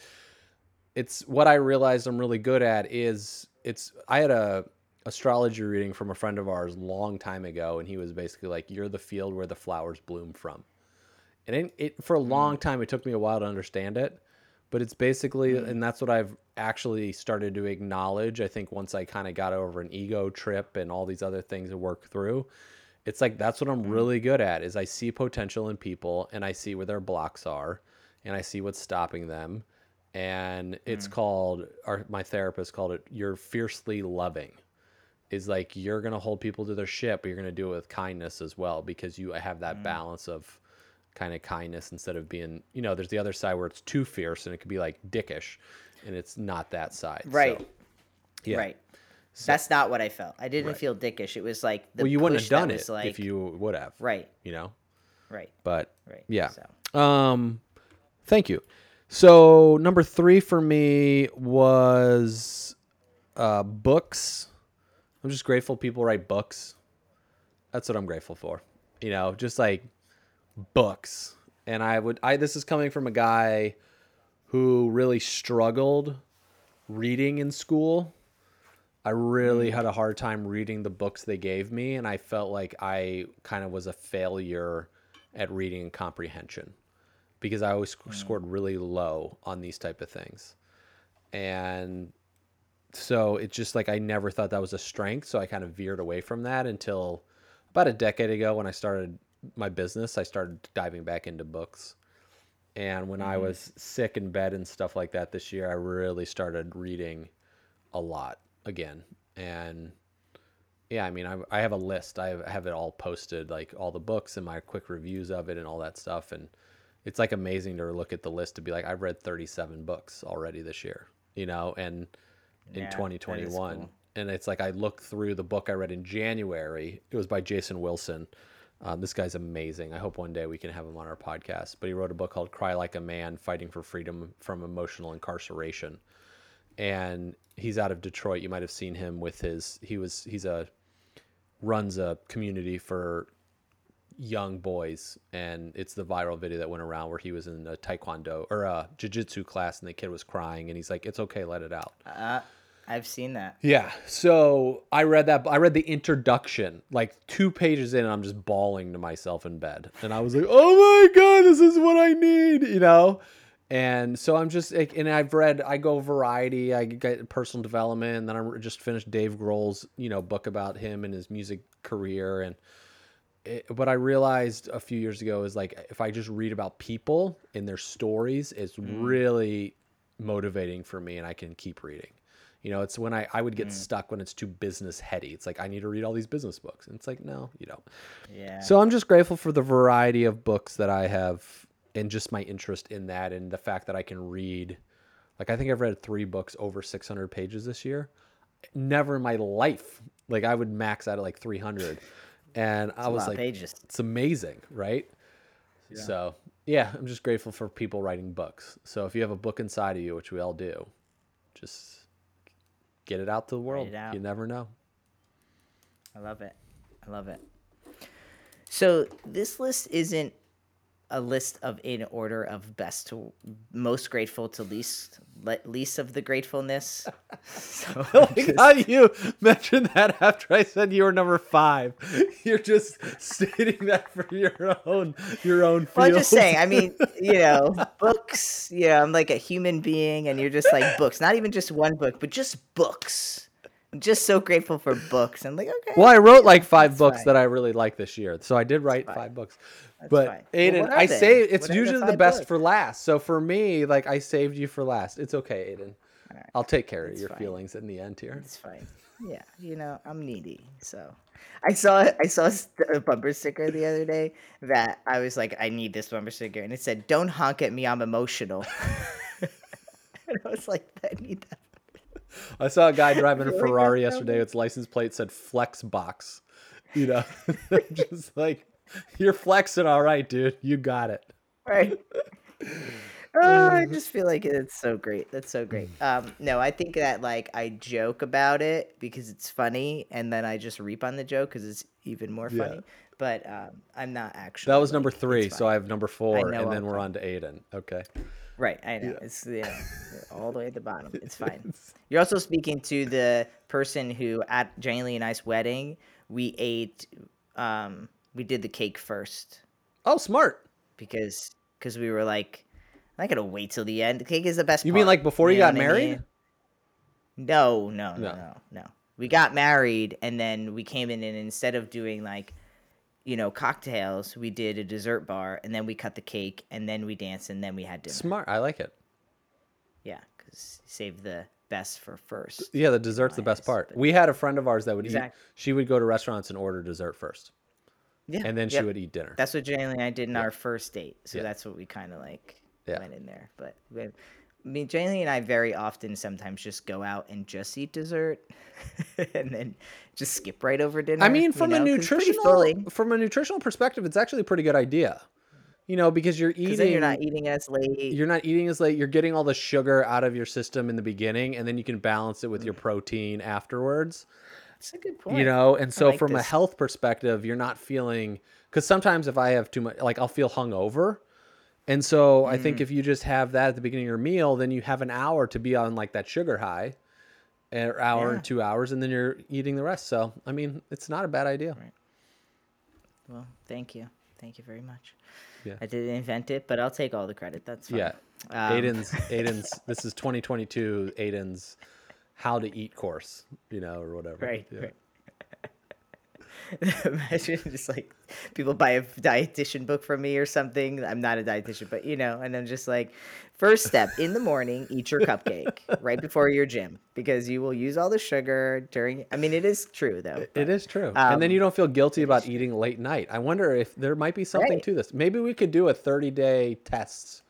it's what I realized I'm really good at is it's I had a astrology reading from a friend of ours long time ago, and he was basically like, "You're the field where the flowers bloom from." And it, it for a mm. long time, it took me a while to understand it, but it's basically, mm. and that's what I've actually started to acknowledge. I think once I kind of got over an ego trip and all these other things to work through, it's like that's what I'm mm. really good at. Is I see potential in people, and I see where their blocks are, and I see what's stopping them. And it's called, our my therapist called it, "You're fiercely loving." Is like you're gonna hold people to their shit, but you're gonna do it with kindness as well because you have that mm. balance of kind of kindness instead of being you know there's the other side where it's too fierce and it could be like dickish and it's not that side right. So, yeah. right. So, that's not what i felt. I didn't right. feel dickish. It was like well you wouldn't have done it like, if you would have right. you know? Right. But right. yeah. So. um thank you. So number three for me was uh books I'm just grateful people write books. That's what I'm grateful for. You know, just like books. And I would I this is coming from a guy who really struggled reading in school. I really had a hard time reading the books they gave me and I felt like I kind of was a failure at reading and comprehension because I always mm. scored really low on these type of things. And so it's just like I never thought that was a strength. So I kind of veered away from that until about a decade ago when I started my business. I started diving back into books. And when mm-hmm. I was sick in bed and stuff like that this year, I really started reading a lot again. And yeah, I mean, I, I have a list. I have, I have it all posted, like all the books and my quick reviews of it and all that stuff. And it's like amazing to look at the list to be like, I've read 37 books already this year, you know, and in yeah, 2021. Cool. And it's like I looked through the book I read in January. It was by Jason Wilson. Um, this guy's amazing. I hope one day we can have him on our podcast. But he wrote a book called Cry Like a Man Fighting for Freedom from Emotional Incarceration. And he's out of Detroit. You might have seen him with his, he was, he's a, runs a community for young boys and it's the viral video that went around where he was in a taekwondo or a jiu-jitsu class and the kid was crying and he's like it's okay let it out uh, i've seen that yeah so i read that i read the introduction like two pages in and i'm just bawling to myself in bed and i was like oh my god this is what i need you know and so i'm just and i've read i go variety i get personal development and then i just finished dave grohl's you know book about him and his music career and it, what I realized a few years ago is like if I just read about people and their stories, it's mm. really motivating for me, and I can keep reading. You know, it's when I, I would get mm. stuck when it's too business heady. It's like I need to read all these business books, and it's like no, you don't. Yeah. So I'm just grateful for the variety of books that I have, and just my interest in that, and the fact that I can read. Like I think I've read three books over 600 pages this year. Never in my life, like I would max out at like 300 and I was like, pages. it's amazing, right? Yeah. So yeah, I'm just grateful for people writing books. So if you have a book inside of you, which we all do, just get it out to the world. You never know. I love it. I love it. So this list isn't a list of in order of best to most grateful to least le- least of the gratefulness. So oh like how you mentioned that after I said you were number five. You're just stating that for your own your own. Well, I'm just saying. I mean, you know, books. You know, I'm like a human being, and you're just like books. Not even just one book, but just books. I'm just so grateful for books. I'm like, okay. Well, I wrote like five books fine. that I really like this year, so I did write five books. That's but fine. Aydian, are I say it's What usually the, best books? for last. So for me, like I saved you for last. It's okay, Aydian. Alright. I'll take care of your fine. feelings in the end here. It's fine. Yeah, you know, I'm needy. So I saw I saw a, bumper sticker the other day that I was like, I need this bumper sticker, and it said, "Don't honk at me, I'm emotional." and I was like, I need that. I saw a guy driving a Ferrari yesterday. Its license plate said "Flex Box." You know, just like you're flexing, all right, dude. You got it. Right. Oh, I just feel like it's so great. That's so great. Um, no, I think that like I joke about it because it's funny, and then I just reap on the joke because it's even more Yeah. funny. But um, I'm not actually. That was number like, it's three, so. I have number four, and then I'm we're fine. on to Aydian. Okay. Right, I know. It's you know, all the way at the bottom. It's fine. You're also speaking to the person who at Janie and I's wedding, we ate um we did the cake first Oh, smart. because because we were like I'm not gonna wait till the end. The cake is the best You mean like before you know got I married? mean? No, no, no, No. no, no. We got married and then we came in and instead of doing like you know, cocktails, we did a dessert bar and then we cut the cake and then we danced and then we had dinner. Smart. I like it. Yeah, because save the best for first. Yeah, the dessert's the best part. We had a friend of ours that would eat. She would go to restaurants and order dessert first, Yeah, and then she yep. would eat dinner. That's what Jalen and I did in our first date. So Yeah. that's what we kind of like Yeah. went in there. But we, I mean, Jalen and I very often sometimes just go out and just eat dessert, and then just skip right over dinner. I mean, from a know, 'cause nutritional from a nutritional perspective, it's actually a pretty good idea. You know, because you're eating. you're not eating as late. you're not eating as late. You're getting all the sugar out of your system in the beginning, and then you can balance it with your mm-hmm. protein afterwards. That's a good point. You know, and so like from a health perspective, you're not feeling because sometimes if I have too much, like I'll feel hungover. And so I Mm. think if you just have that at the beginning of your meal, then you have an hour to be on like that sugar high, an hour Yeah. and two hours, and then you're eating the rest. So I mean, it's not a bad idea. Well, thank you, thank you very much. Yeah. I didn't invent it, but I'll take all the credit. That's fine. Yeah, Um, Aydian's Aydian's. This is 2022. Aydian's how to eat course, you know, or whatever. Right, Yeah. right. Imagine just like people buy a dietitian book from me or something. I'm not a dietitian, but you know, and I'm just like, first step in the morning, eat your cupcake right before your gym because you will use all the sugar during. I mean, it is true though. It is true. and then Um, you don't feel guilty about eating late night. I wonder if there might be something Right. to this. Maybe we could do a 30 day tests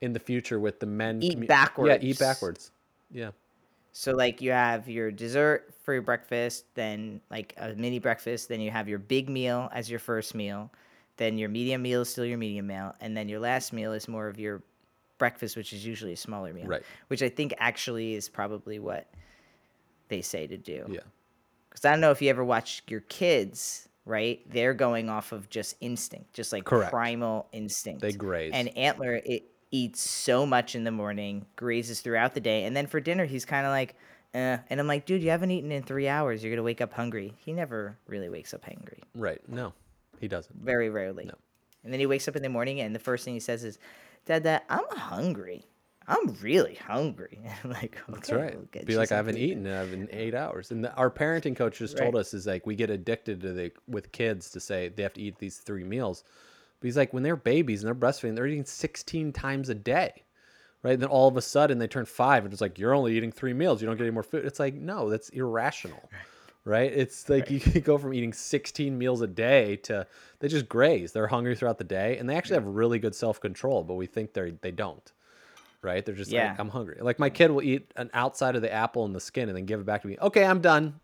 in the future with the men. Eat commu- Yeah, eat backwards. Yeah. So like you have your dessert for your breakfast, then like a mini breakfast, then you have your big meal as your first meal, then your medium meal is still your medium meal, and then your last meal is more of your breakfast, which is usually a smaller meal. Right. Which I think actually is probably what they say to do. Yeah. Because I don't know if you ever watch your kids, right? They're going off of just instinct, just like Correct. primal instinct. They graze. And Antler it eats so much in the morning, grazes throughout the day, and then for dinner he's kind of like, eh. and I'm like, dude, you haven't eaten in three hours. You're gonna wake up hungry. He never really wakes up hungry. Right. No, he doesn't. Very rarely. No. And then he wakes up in the morning, and the first thing he says is, "Dad, Dad, I'm hungry. I'm really hungry." I'm like, That's right. we'll Be like, I haven't eaten in eight hours. And the, our parenting coach just told us is like we get addicted to the with kids to say they have to eat these three meals. But he's like, when they're babies and they're breastfeeding, they're eating 16 times a day. Right. then all of a sudden they turn five and it's like, you're only eating three meals. You don't get any more food. It's like, no, that's irrational. Right. It's like you can go from eating 16 meals a day to they just graze. They're hungry throughout the day and they actually have really good self control, but we think they they don't right? They're just Yeah. like, I'm hungry. Like my kid will eat an outside of the apple and the skin and then give it back to me. Okay, I'm done.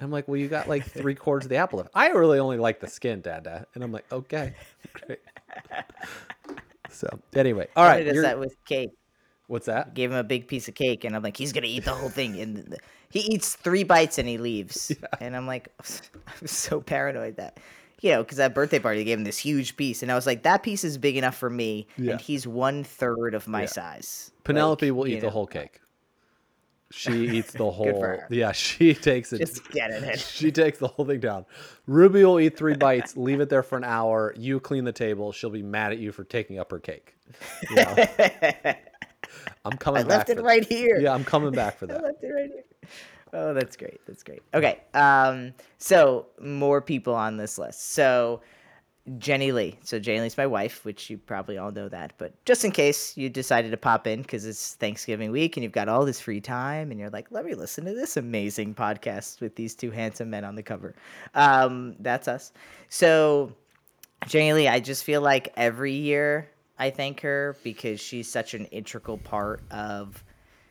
I'm like, well, you got like three quarters of the apple left. I really only like the skin, Dada. And I'm like, okay, great. So anyway, all right, does that with cake. What's that? Gave him a big piece of cake, and I'm like, he's gonna eat the whole thing, and he eats three bites and he leaves. And I'm like, I'm so paranoid that, you know, because that birthday party they gave him this huge piece, and I was like, that piece is big enough for me, Yeah. and he's one third of my Yeah. size. Penelope Like, will eat the whole cake. She eats the whole. Yeah, she takes it. Just get it. She takes the whole thing down. Ruby will eat three bites, leave it there for an hour. You clean the table. She'll be mad at you for taking up her cake. You know? I'm coming I back. left it for right here. Yeah, I'm coming back for I that. left it right here. Oh, that's great. That's great. Okay. Um, so more people on this list. So Jenny Lee. So Jenny Lee's my wife, which you probably all know that, but just in case you decided to pop in because it's Thanksgiving week and you've got all this free time and you're like, let me listen to this amazing podcast with these two handsome men on the cover. Um, that's us. So Jenny Lee, I just feel like every year I thank her because she's such an integral part of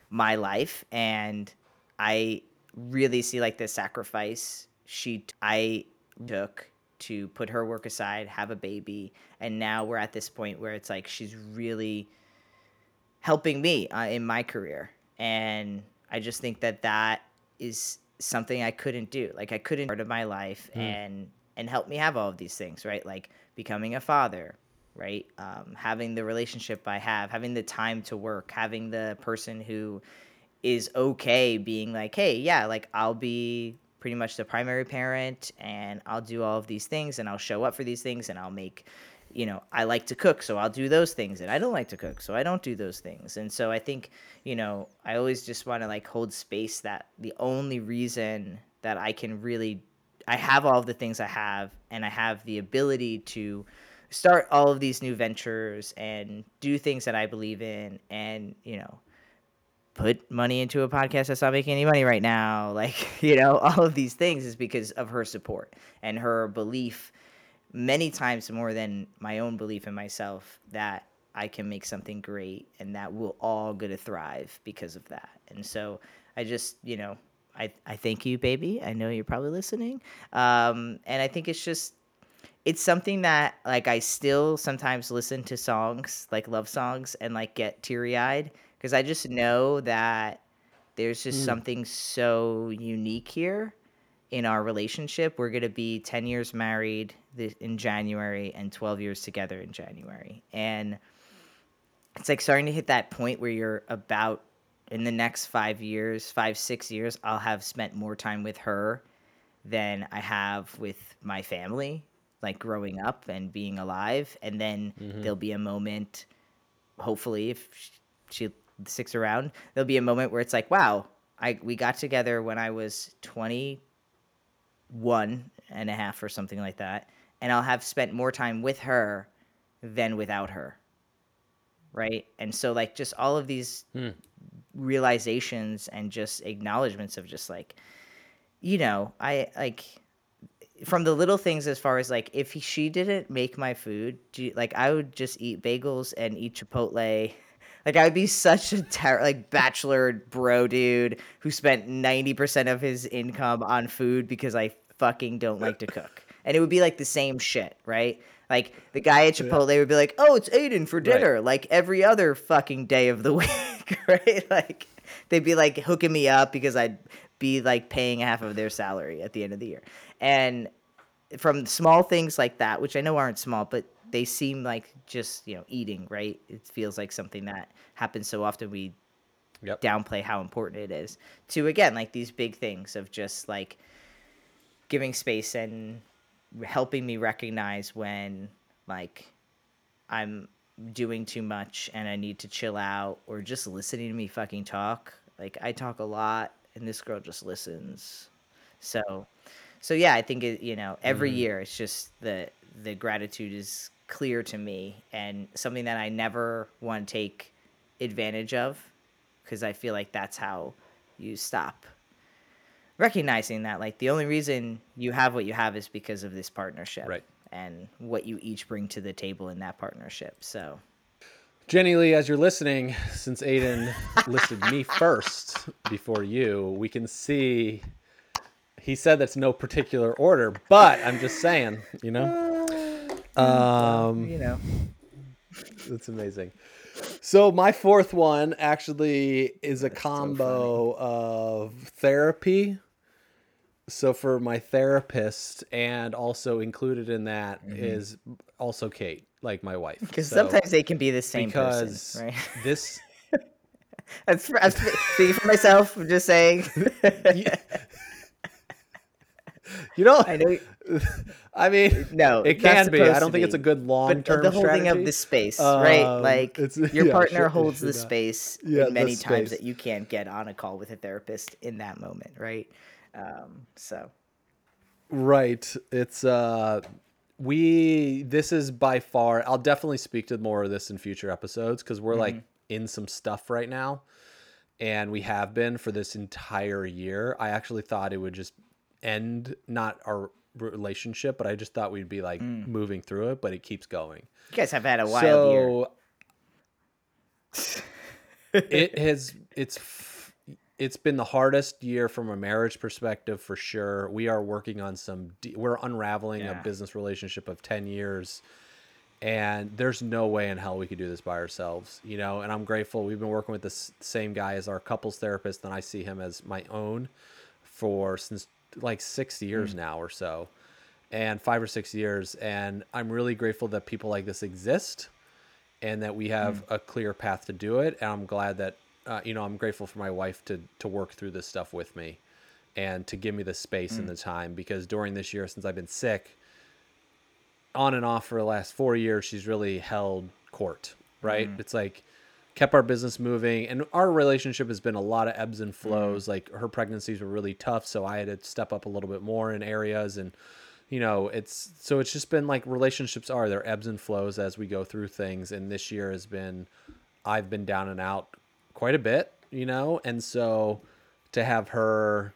my life and I really see like the sacrifice she I took to put her work aside, have a baby, and now we're at this point where it's like she's really helping me uh, in my career and I just think that that is something I couldn't do. Like I couldn't part of my life and and help me have all of these things, right? Like becoming a father, right? Um, having the relationship I have, having the time to work, having the person who is okay being like, hey, yeah, like I'll be pretty much the primary parent and I'll do all of these things and I'll show up for these things and I'll make, you know, I like to cook, so I'll do those things and I don't like to cook, so I don't do those things. And so I think, you know, I always just want to like hold space that the only reason that I can really I have all of the things I have and I have the ability to start all of these new ventures and do things that I believe in and, you know, put money into a podcast that's not making any money right now. Like, you know, all of these things is because of her support and her belief many times more than my own belief in myself that I can make something great and that we'll all going to thrive because of that. And so I just, you know, I, I thank you, baby. I know you're probably listening. Um, and I think it's just, it's something that like I still sometimes listen to songs like love songs and like get teary eyed because I just know that there's just mm. something so unique here in our relationship. We're gonna be ten years married in January and twelve years together in January, and it's like starting to hit that point where you're about in the next five years, five six years, I'll have spent more time with her than I have with my family, like growing up and being alive. And then mm-hmm. there'll be a moment, hopefully, if sh- she sticks around, there'll be a moment where it's like, wow, I we got together when I was 21 and a half or something like that. And I'll have spent more time with her than without her. Right. And so, like, just all of these hmm. realizations and just acknowledgments of just like, you know, I like from the little things as far as like if he, she didn't make my food, like I would just eat bagels and eat Chipotle. Like I would be such a ter- like bachelor bro dude who spent ninety percent of his income on food because I fucking don't like to cook, and it would be like the same shit, right? Like the guy at Chipotle would be like, "Oh, it's Aydian for dinner," like every other fucking day of the week, right? Like they'd be like hooking me up because I'd be like paying half of their salary at the end of the year. And from small things like that, which I know aren't small, but they seem like just, you know, eating, right? It feels like something that happens so often we Yep. downplay how important it is. To again, like these big things of just like giving space and helping me recognize when like I'm doing too much and I need to chill out or just listening to me fucking talk. Like I talk a lot and this girl just listens. So so yeah, I think it, you know, every mm-hmm. year it's just the the gratitude is clear to me and something that I never want to take advantage of because I feel like that's how you stop recognizing that like the only reason you have what you have is because of this partnership Right. and what you each bring to the table in that partnership so Jenny Lee, as you're listening, since Aydian listed me first before you, we can see he said that's no particular order, but I'm just saying, you know. Um, you know That's amazing. So my fourth one actually is a That's so combo of therapy. So for my therapist, and also included in that is also Kate, like my wife. Because So- sometimes they can be the same because person, right? this That's, that's speaking for myself. I'm just saying. you know I know. I mean No, it can be. I don't think it's a good long But term the holding strategy. of the space, right? Um, Like it's- your yeah, partner sure, holds the space Yeah, in many the times space. that you can't get on a call with a therapist in that moment, right? Um, so Right. It's uh we this is by far I'll definitely speak to more of this in future episodes cuz we're like in some stuff right now and we have been for this entire year. I actually thought it would just end not our relationship, but I just thought we'd be like mm. moving through it, but it keeps going. you guys have had a wild year. it has it's it's been the hardest year from a marriage perspective for sure we are working on some we're unraveling Yeah. a business relationship of 10 years and there's no way in hell we could do this by ourselves you know and i'm grateful we've been working with the same guy as our couples therapist and i see him as my own for since like six years mm. now or so and five or six years and i'm really grateful that people like this exist and that we have mm. a clear path to do it. And I'm glad that uh, you know I'm grateful for my wife to to work through this stuff with me, and to give me the space and the mm. time because during this year since I've been sick, on and off for the last four years, she's really held court. Right? It's like kept our business moving and our relationship has been a lot of ebbs and mm-hmm. flows. Like her pregnancies were really tough so i had to step up a little bit more in areas and you know it's so it's just been like relationships are there ebbs and flows as we go through things and this year has been i've been down and out quite a bit you know? And so to have her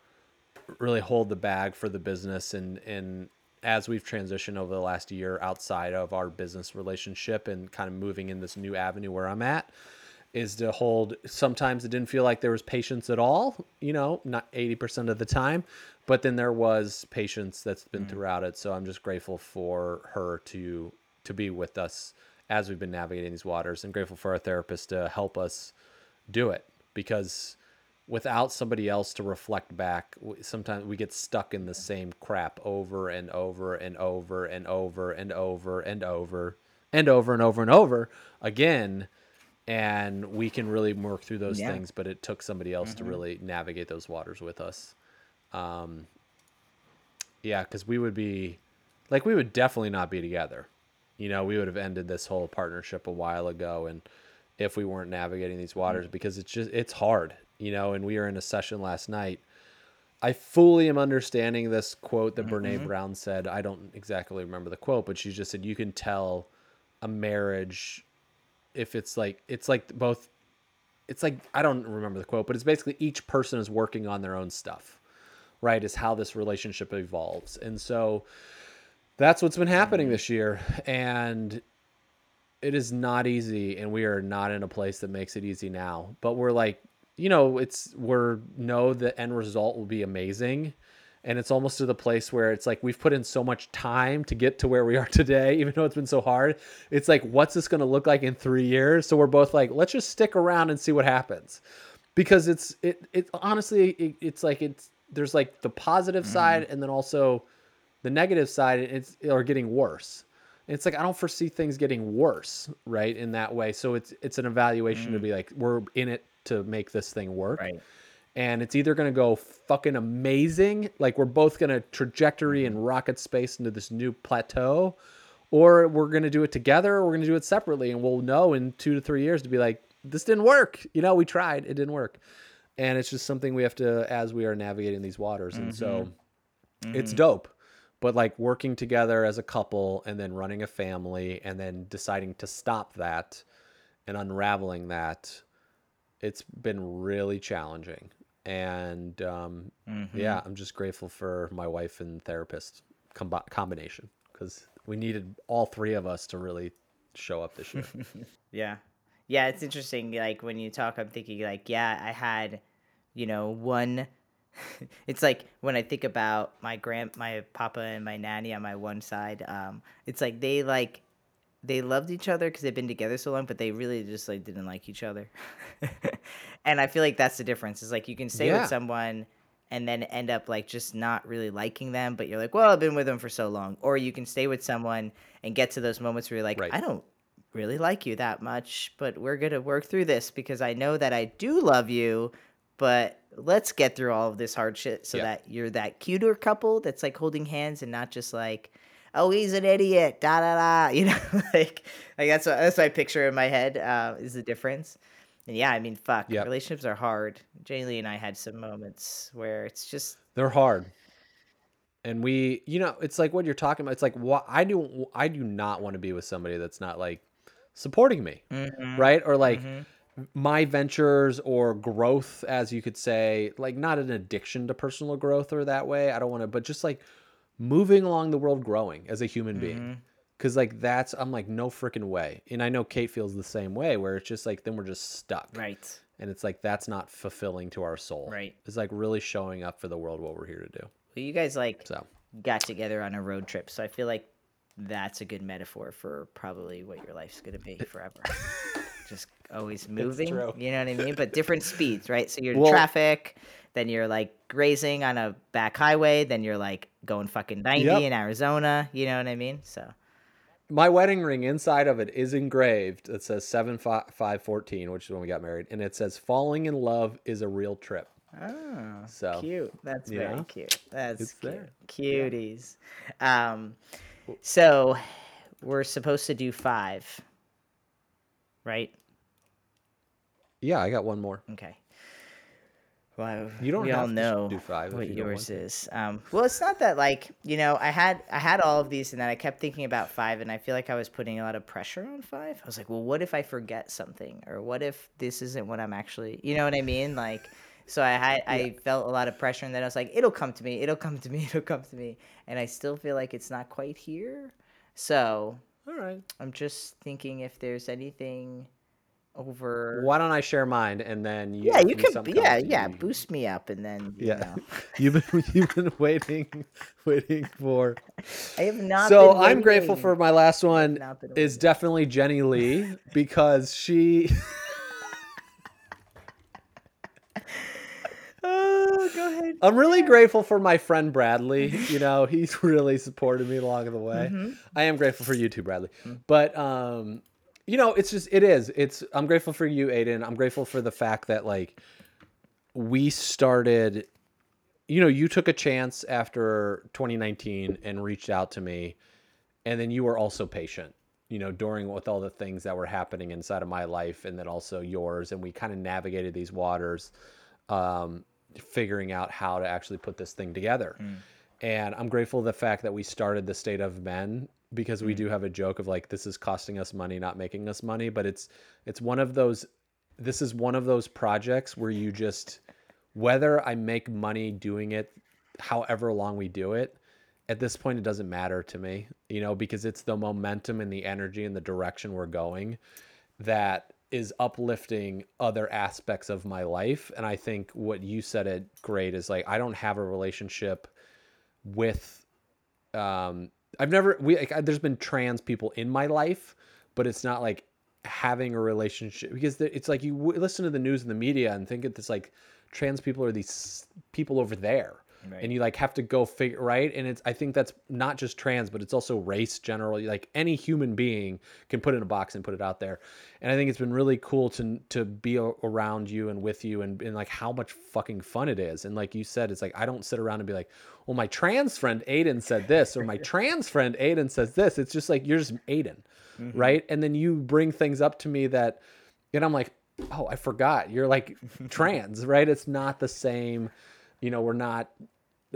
really hold the bag for the business and and as we've transitioned over the last year outside of our business relationship and kind of moving in this new avenue where I'm at is to hold sometimes it didn't feel like there was patience at all, you know, not 80% of the time, but then there was patience that's been mm. throughout it. So I'm just grateful for her to to be with us as we've been navigating these waters and grateful for our therapist to help us do it because without somebody else to reflect back sometimes we get stuck in the same crap over and over and over and over and over and over and over and over and over and over again and we can really work through those Yeah. things but it took somebody else to mm-hmm. really navigate those waters with us. Um yeah because we would be like we would definitely not be together. You know we would have ended this whole partnership a while ago and if we weren't navigating these mm-hmm. waters because it's just it's hard you know and we were in a session last night. I fully am understanding this quote that mm-hmm. brene brown said. I don't exactly remember the quote but she just said you can tell a marriage if it's like it's like both it's like i don't remember the quote but it's basically each person is working on their own stuff right is how this relationship evolves. And so that's what's been happening this year and it is not easy and we are not in a place that makes it easy now. But we're like you know it's we're know the end result will be amazing and it's almost to the place where it's like we've put in so much time to get to where we are today even though it's been so hard. It's like what's this going to look like in three years? So we're both like let's just stick around and see what happens. Because it's it it honestly it, it's like it's there's like the positive mm-hmm. side and then also the negative side it's are getting worse. It's like i don't foresee things getting worse right in that way. So it's it's an evaluation to mm. be like we're in it to make this thing work. Right. And it's either going to go fucking amazing like we're both going to trajectory and rocket space into this new plateau or we're going to do it together or we're going to do it separately and we'll know in 2 to 3 years to be like this didn't work. You know we tried it didn't work. And it's just something we have to as we are navigating these waters and so mm-hmm. it's mm-hmm. dope. But like working together as a couple and then running a family and then deciding to stop that and unraveling that it's been really challenging and um, yeah i'm just grateful for my wife and therapist combi- combination because we needed all three of us to really show up this year Yeah. Yeah, it's interesting. Like when you talk, I'm thinking like, yeah, I had, you know, one. it's like when I think about my grand, my papa and my nanny on my one side. Um, it's like they like, they loved each other because they've been together so long, but they really just like didn't like each other. and I feel like that's the difference. Is like you can stay Yeah. with someone and then end up like just not really liking them, but you're like, well, I've been with them for so long. Or you can stay with someone and get to those moments where you're like, Right. I don't really like you that much, but we're gonna work through this because I know that I do love you, but let's get through all of this hard shit so Yeah. that you're that cuter couple that's like holding hands and not just like oh he's an idiot da da da you know like like that's what that's my picture in my head uh, is the difference and yeah I mean fuck Yep. relationships are hard Jaylee and I had some moments where it's just They're hard. And we, you know, it's like what you're talking about. It's like what I do. I do not want to be with somebody that's not like supporting me, Mhm, right? Or like mhm. my ventures or growth, as you could say, like not an addiction to personal growth or that way. I don't want to, but just like moving along the world, growing as a human being. Mhm. Cause like that's, I'm like, no freaking way. And I know Kate feels the same way, where it's just like, then we're just stuck. right And it's like, that's not fulfilling to our soul. Right. It's like really showing up for the world what we're here to do. well you guys like So. got together on a road trip so I feel like that's a good metaphor for probably what your life's gonna be forever just always moving you know what I mean but different speeds right so you're in Well- traffic then you're like grazing on a back highway then you're like going fucking 90 Yep. in Arizona you know what I mean so My wedding ring inside of it is engraved. It says seven five five fourteen, which is when we got married, and it says "Falling in love is a real trip." Oh, So, cute. That's very know, cute. That's it's cute. there. Cuties. Um, so we're supposed to do five, right? Yeah, I got one more. Okay. Well, You don't we have all to know do five what you yours is. Um, well, it's not that like you know I had I had all of these and then I kept thinking about five and I feel like I was putting a lot of pressure on five. I was like, well, what if I forget something or what if this isn't what I'm actually, you know what I mean? Like, so I had I felt a lot of pressure and then I was like, it'll come to me, it'll come to me, it'll come to me, and I still feel like it's not quite here. So All right. I'm just thinking if there's anything over. Why don't I share mine and then you? Yeah, you can. Yeah, yeah. Boost me up, and then you Yeah, know. you've been you've been waiting, waiting for. I have not. so been I'm grateful for my last one. Is definitely Jenny Lee because she. Oh, go ahead. I'm really grateful for my friend Bradley. You know, he's really supported me along the way. Mm-hmm. I am grateful for you too, Bradley. But um, you know, it's just it is. It's I'm grateful for you, Aydian. I'm grateful for the fact that like we started you know, you took a chance after 2019 and reached out to me and then you were also patient you know during with all the things that were happening inside of my life and then also yours and we kind of navigated these waters um, figuring out how to actually put this thing together and i'm grateful the fact that we started the state of men because we do have a joke of like this is costing us money not making us money but it's it's one of those this is one of those projects where you just whether i make money doing it however long we do it at this point it doesn't matter to me you know because it's the momentum and the energy and the direction we're going that is uplifting other aspects of my life. And i think what you said it great is like i don't have a relationship with um i've never we like, I- there's been trans people in my life but it's not like having a relationship because it's like you listen to the news and the media and think it's like trans people are these people over there Right. and you like have to go figure right? And it's i think that's not just trans but it's also race generally. Like any human being can put in a box and put it out there. And i think it's been really cool to to be a- around you and with you and, and like how much fucking fun it is. And like you said it's like i don't sit around and be like well my trans friend aydian said this or my trans friend aydian says this. It's just like you're just aydian mm-hmm. right? And then you bring things up to me that and i'm like oh i forgot. You're like trans right? It's not the same. You know we're not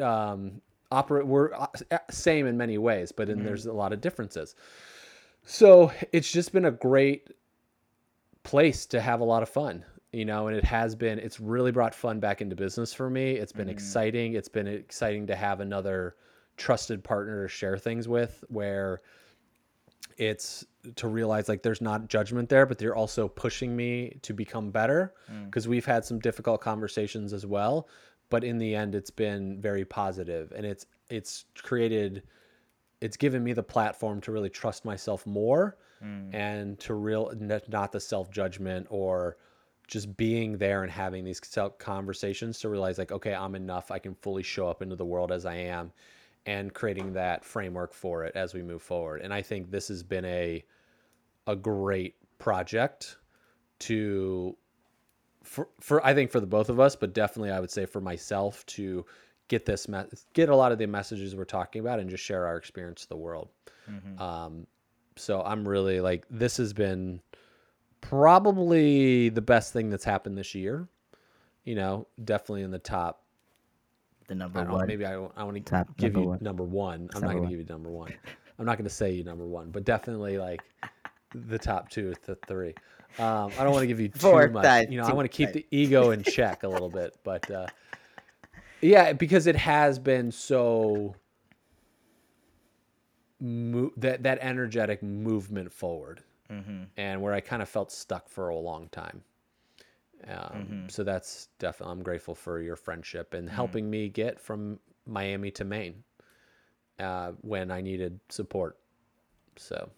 um operate we're uh, same in many ways but then there's a lot of differences. So it's just been a great place to have a lot of fun you know and it has been it's really brought fun back into business for me. It's been exciting. It's been exciting to have another trusted partner to share things with where it's to realize like there's not judgment there but they're also pushing me to become better because we've had some difficult conversations as well but in the end it's been very positive. And it's it's created it's given me the platform to really trust myself more hmm. and to real not the self judgment or just being there and having these conversations to realize like okay i'm enough. I can fully show up into the world as i am and creating that framework for it as we move forward. And i think this has been a a great project to for, for I think for the both of us, but definitely I would say for myself to get this me- get a lot of the messages we're talking about and just share our experience to the world. Um, so I'm really like this has been probably the best thing that's happened this year. You know, definitely in the top. The I number don't know, one. maybe I, I want to give number you one. number one. I'm not going to give you number one. I'm not going to say you number one, but definitely like the top two, the three. Um, I don't want to give you too Four, much. five, you know, I want to keep five. the ego in check a little bit, but uh, yeah, because it has been so mo- that that energetic movement forward, Mm-hmm. and where I kind of felt stuck for a long time. Um, Mm-hmm. So that's definitely I'm grateful for your friendship and helping me get from Miami to Maine uh, when I needed support. So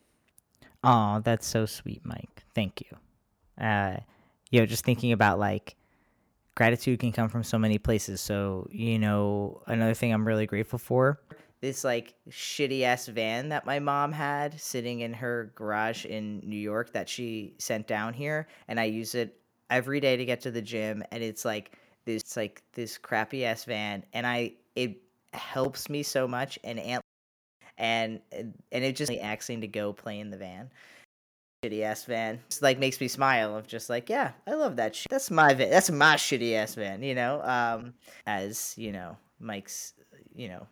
Oh, that's so sweet, Mike. Thank you. Uh, you know, just thinking about like gratitude can come from so many places. So, you know, another thing I'm really grateful for this like shitty ass van that my mom had sitting in her garage in New York that she sent down here and I use it every day to get to the gym and it's like this like this crappy ass van and I it helps me so much and Aunt and and it just like asking to go play in the van. Shitty ass van. Just like makes me smile of just like yeah i love that shit. That's my van that's my shitty ass van you know? Um as you know mike's you know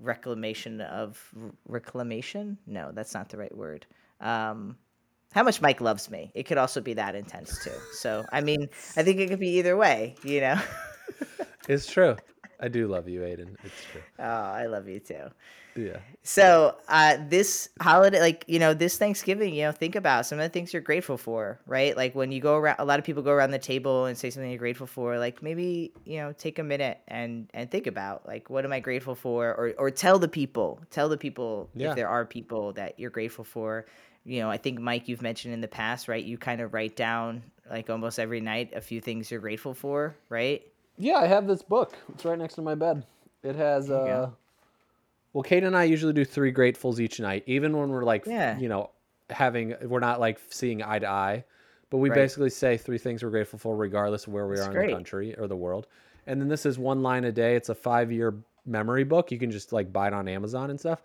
reclamation of reclamation? No that's not the right word. Um how much mike loves me. It could also be that intense too. So i mean i think it could be either way you know? It's true. I do love you, Aydian. It's true. oh i love you too Yeah. So, uh, this holiday, like, you know, this Thanksgiving, you know, think about some of the things you're grateful for, right? Like, when you go around, a lot of people go around the table and say something you're grateful for. Like, maybe, you know, take a minute and and think about, like, what am I grateful for? Or, or tell the people, tell the people Yeah. if there are people that you're grateful for. You know, I think, Mike, you've mentioned in the past, right? You kind of write down, like, almost every night a few things you're grateful for, right? Yeah, I have this book. It's right next to my bed. It has uh well Kate and I usually do three gratefuls each night, even when we're like Yeah. you know, having we're not like seeing eye to eye. But we Right. basically say three things we're grateful for regardless of where we That's are in great. the country or the world. And then this is one line a day. It's a five year memory book. You can just like buy it on Amazon and stuff.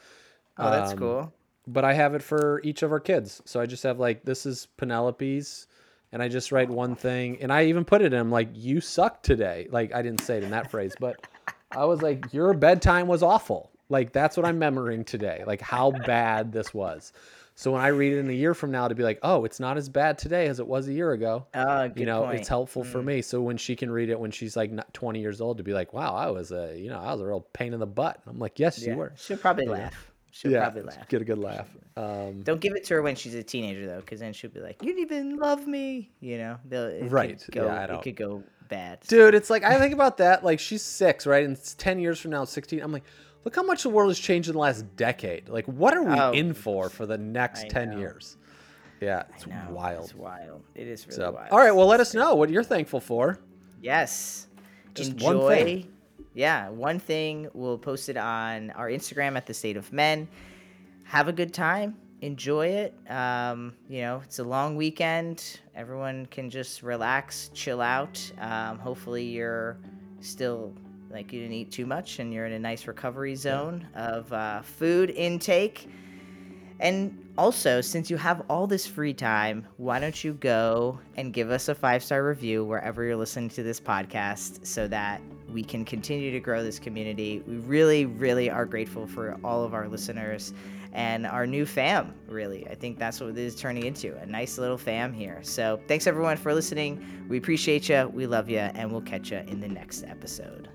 Oh, that's Um, cool. but I have it for each of our kids. So I just have like this is Penelope's, and I just write one thing, and I even put it in. I'm like, you suck today. Like I didn't say it in that phrase, but I was like, your bedtime was awful. Like that's what I'm memorizing today. Like how bad this was. So when I read it in a year from now, to be like, oh, it's not as bad today as it was a year ago. Ah, good you know, point. it's helpful for mm. me. So when she can read it when she's like not 20 years old, to be like, wow, I was a, you know, I was a real pain in the butt. I'm like, yes, Yeah. you were. She'll probably laugh. She'll yeah, probably laugh. get a good laugh. Um, Don't give it to her when she's a teenager though, because then she'll be like, "You didn't even love me," you know. Right, go, yeah, I It don't- It could go bad. Dude, it's like I think about that. Like she's six, right? And it's ten years from now, sixteen. I'm like, look how much the world has changed in the last decade. Like, what are we Oh, in for for the next I ten know. years? Yeah, it's wild. It's wild. It is really So, wild. all right, well, let us know what you're thankful for. Yes. Just Enjoy. Yeah, one thing. We'll post it on our Instagram at the State of Men. Have a good time. Enjoy it. Um, you know, it's a long weekend. Everyone can just relax, chill out. Um, hopefully, you're still like you didn't eat too much and you're in a nice recovery zone of uh, food intake. And also, since you have all this free time, why don't you go and give us a five star review wherever you're listening to this podcast so that we can continue to grow this community? We really, really are grateful for all of our listeners and our new fam, really. I think that's what this is turning into a nice little fam here. So, thanks everyone for listening. We appreciate you, we love you, and we'll catch you in the next episode.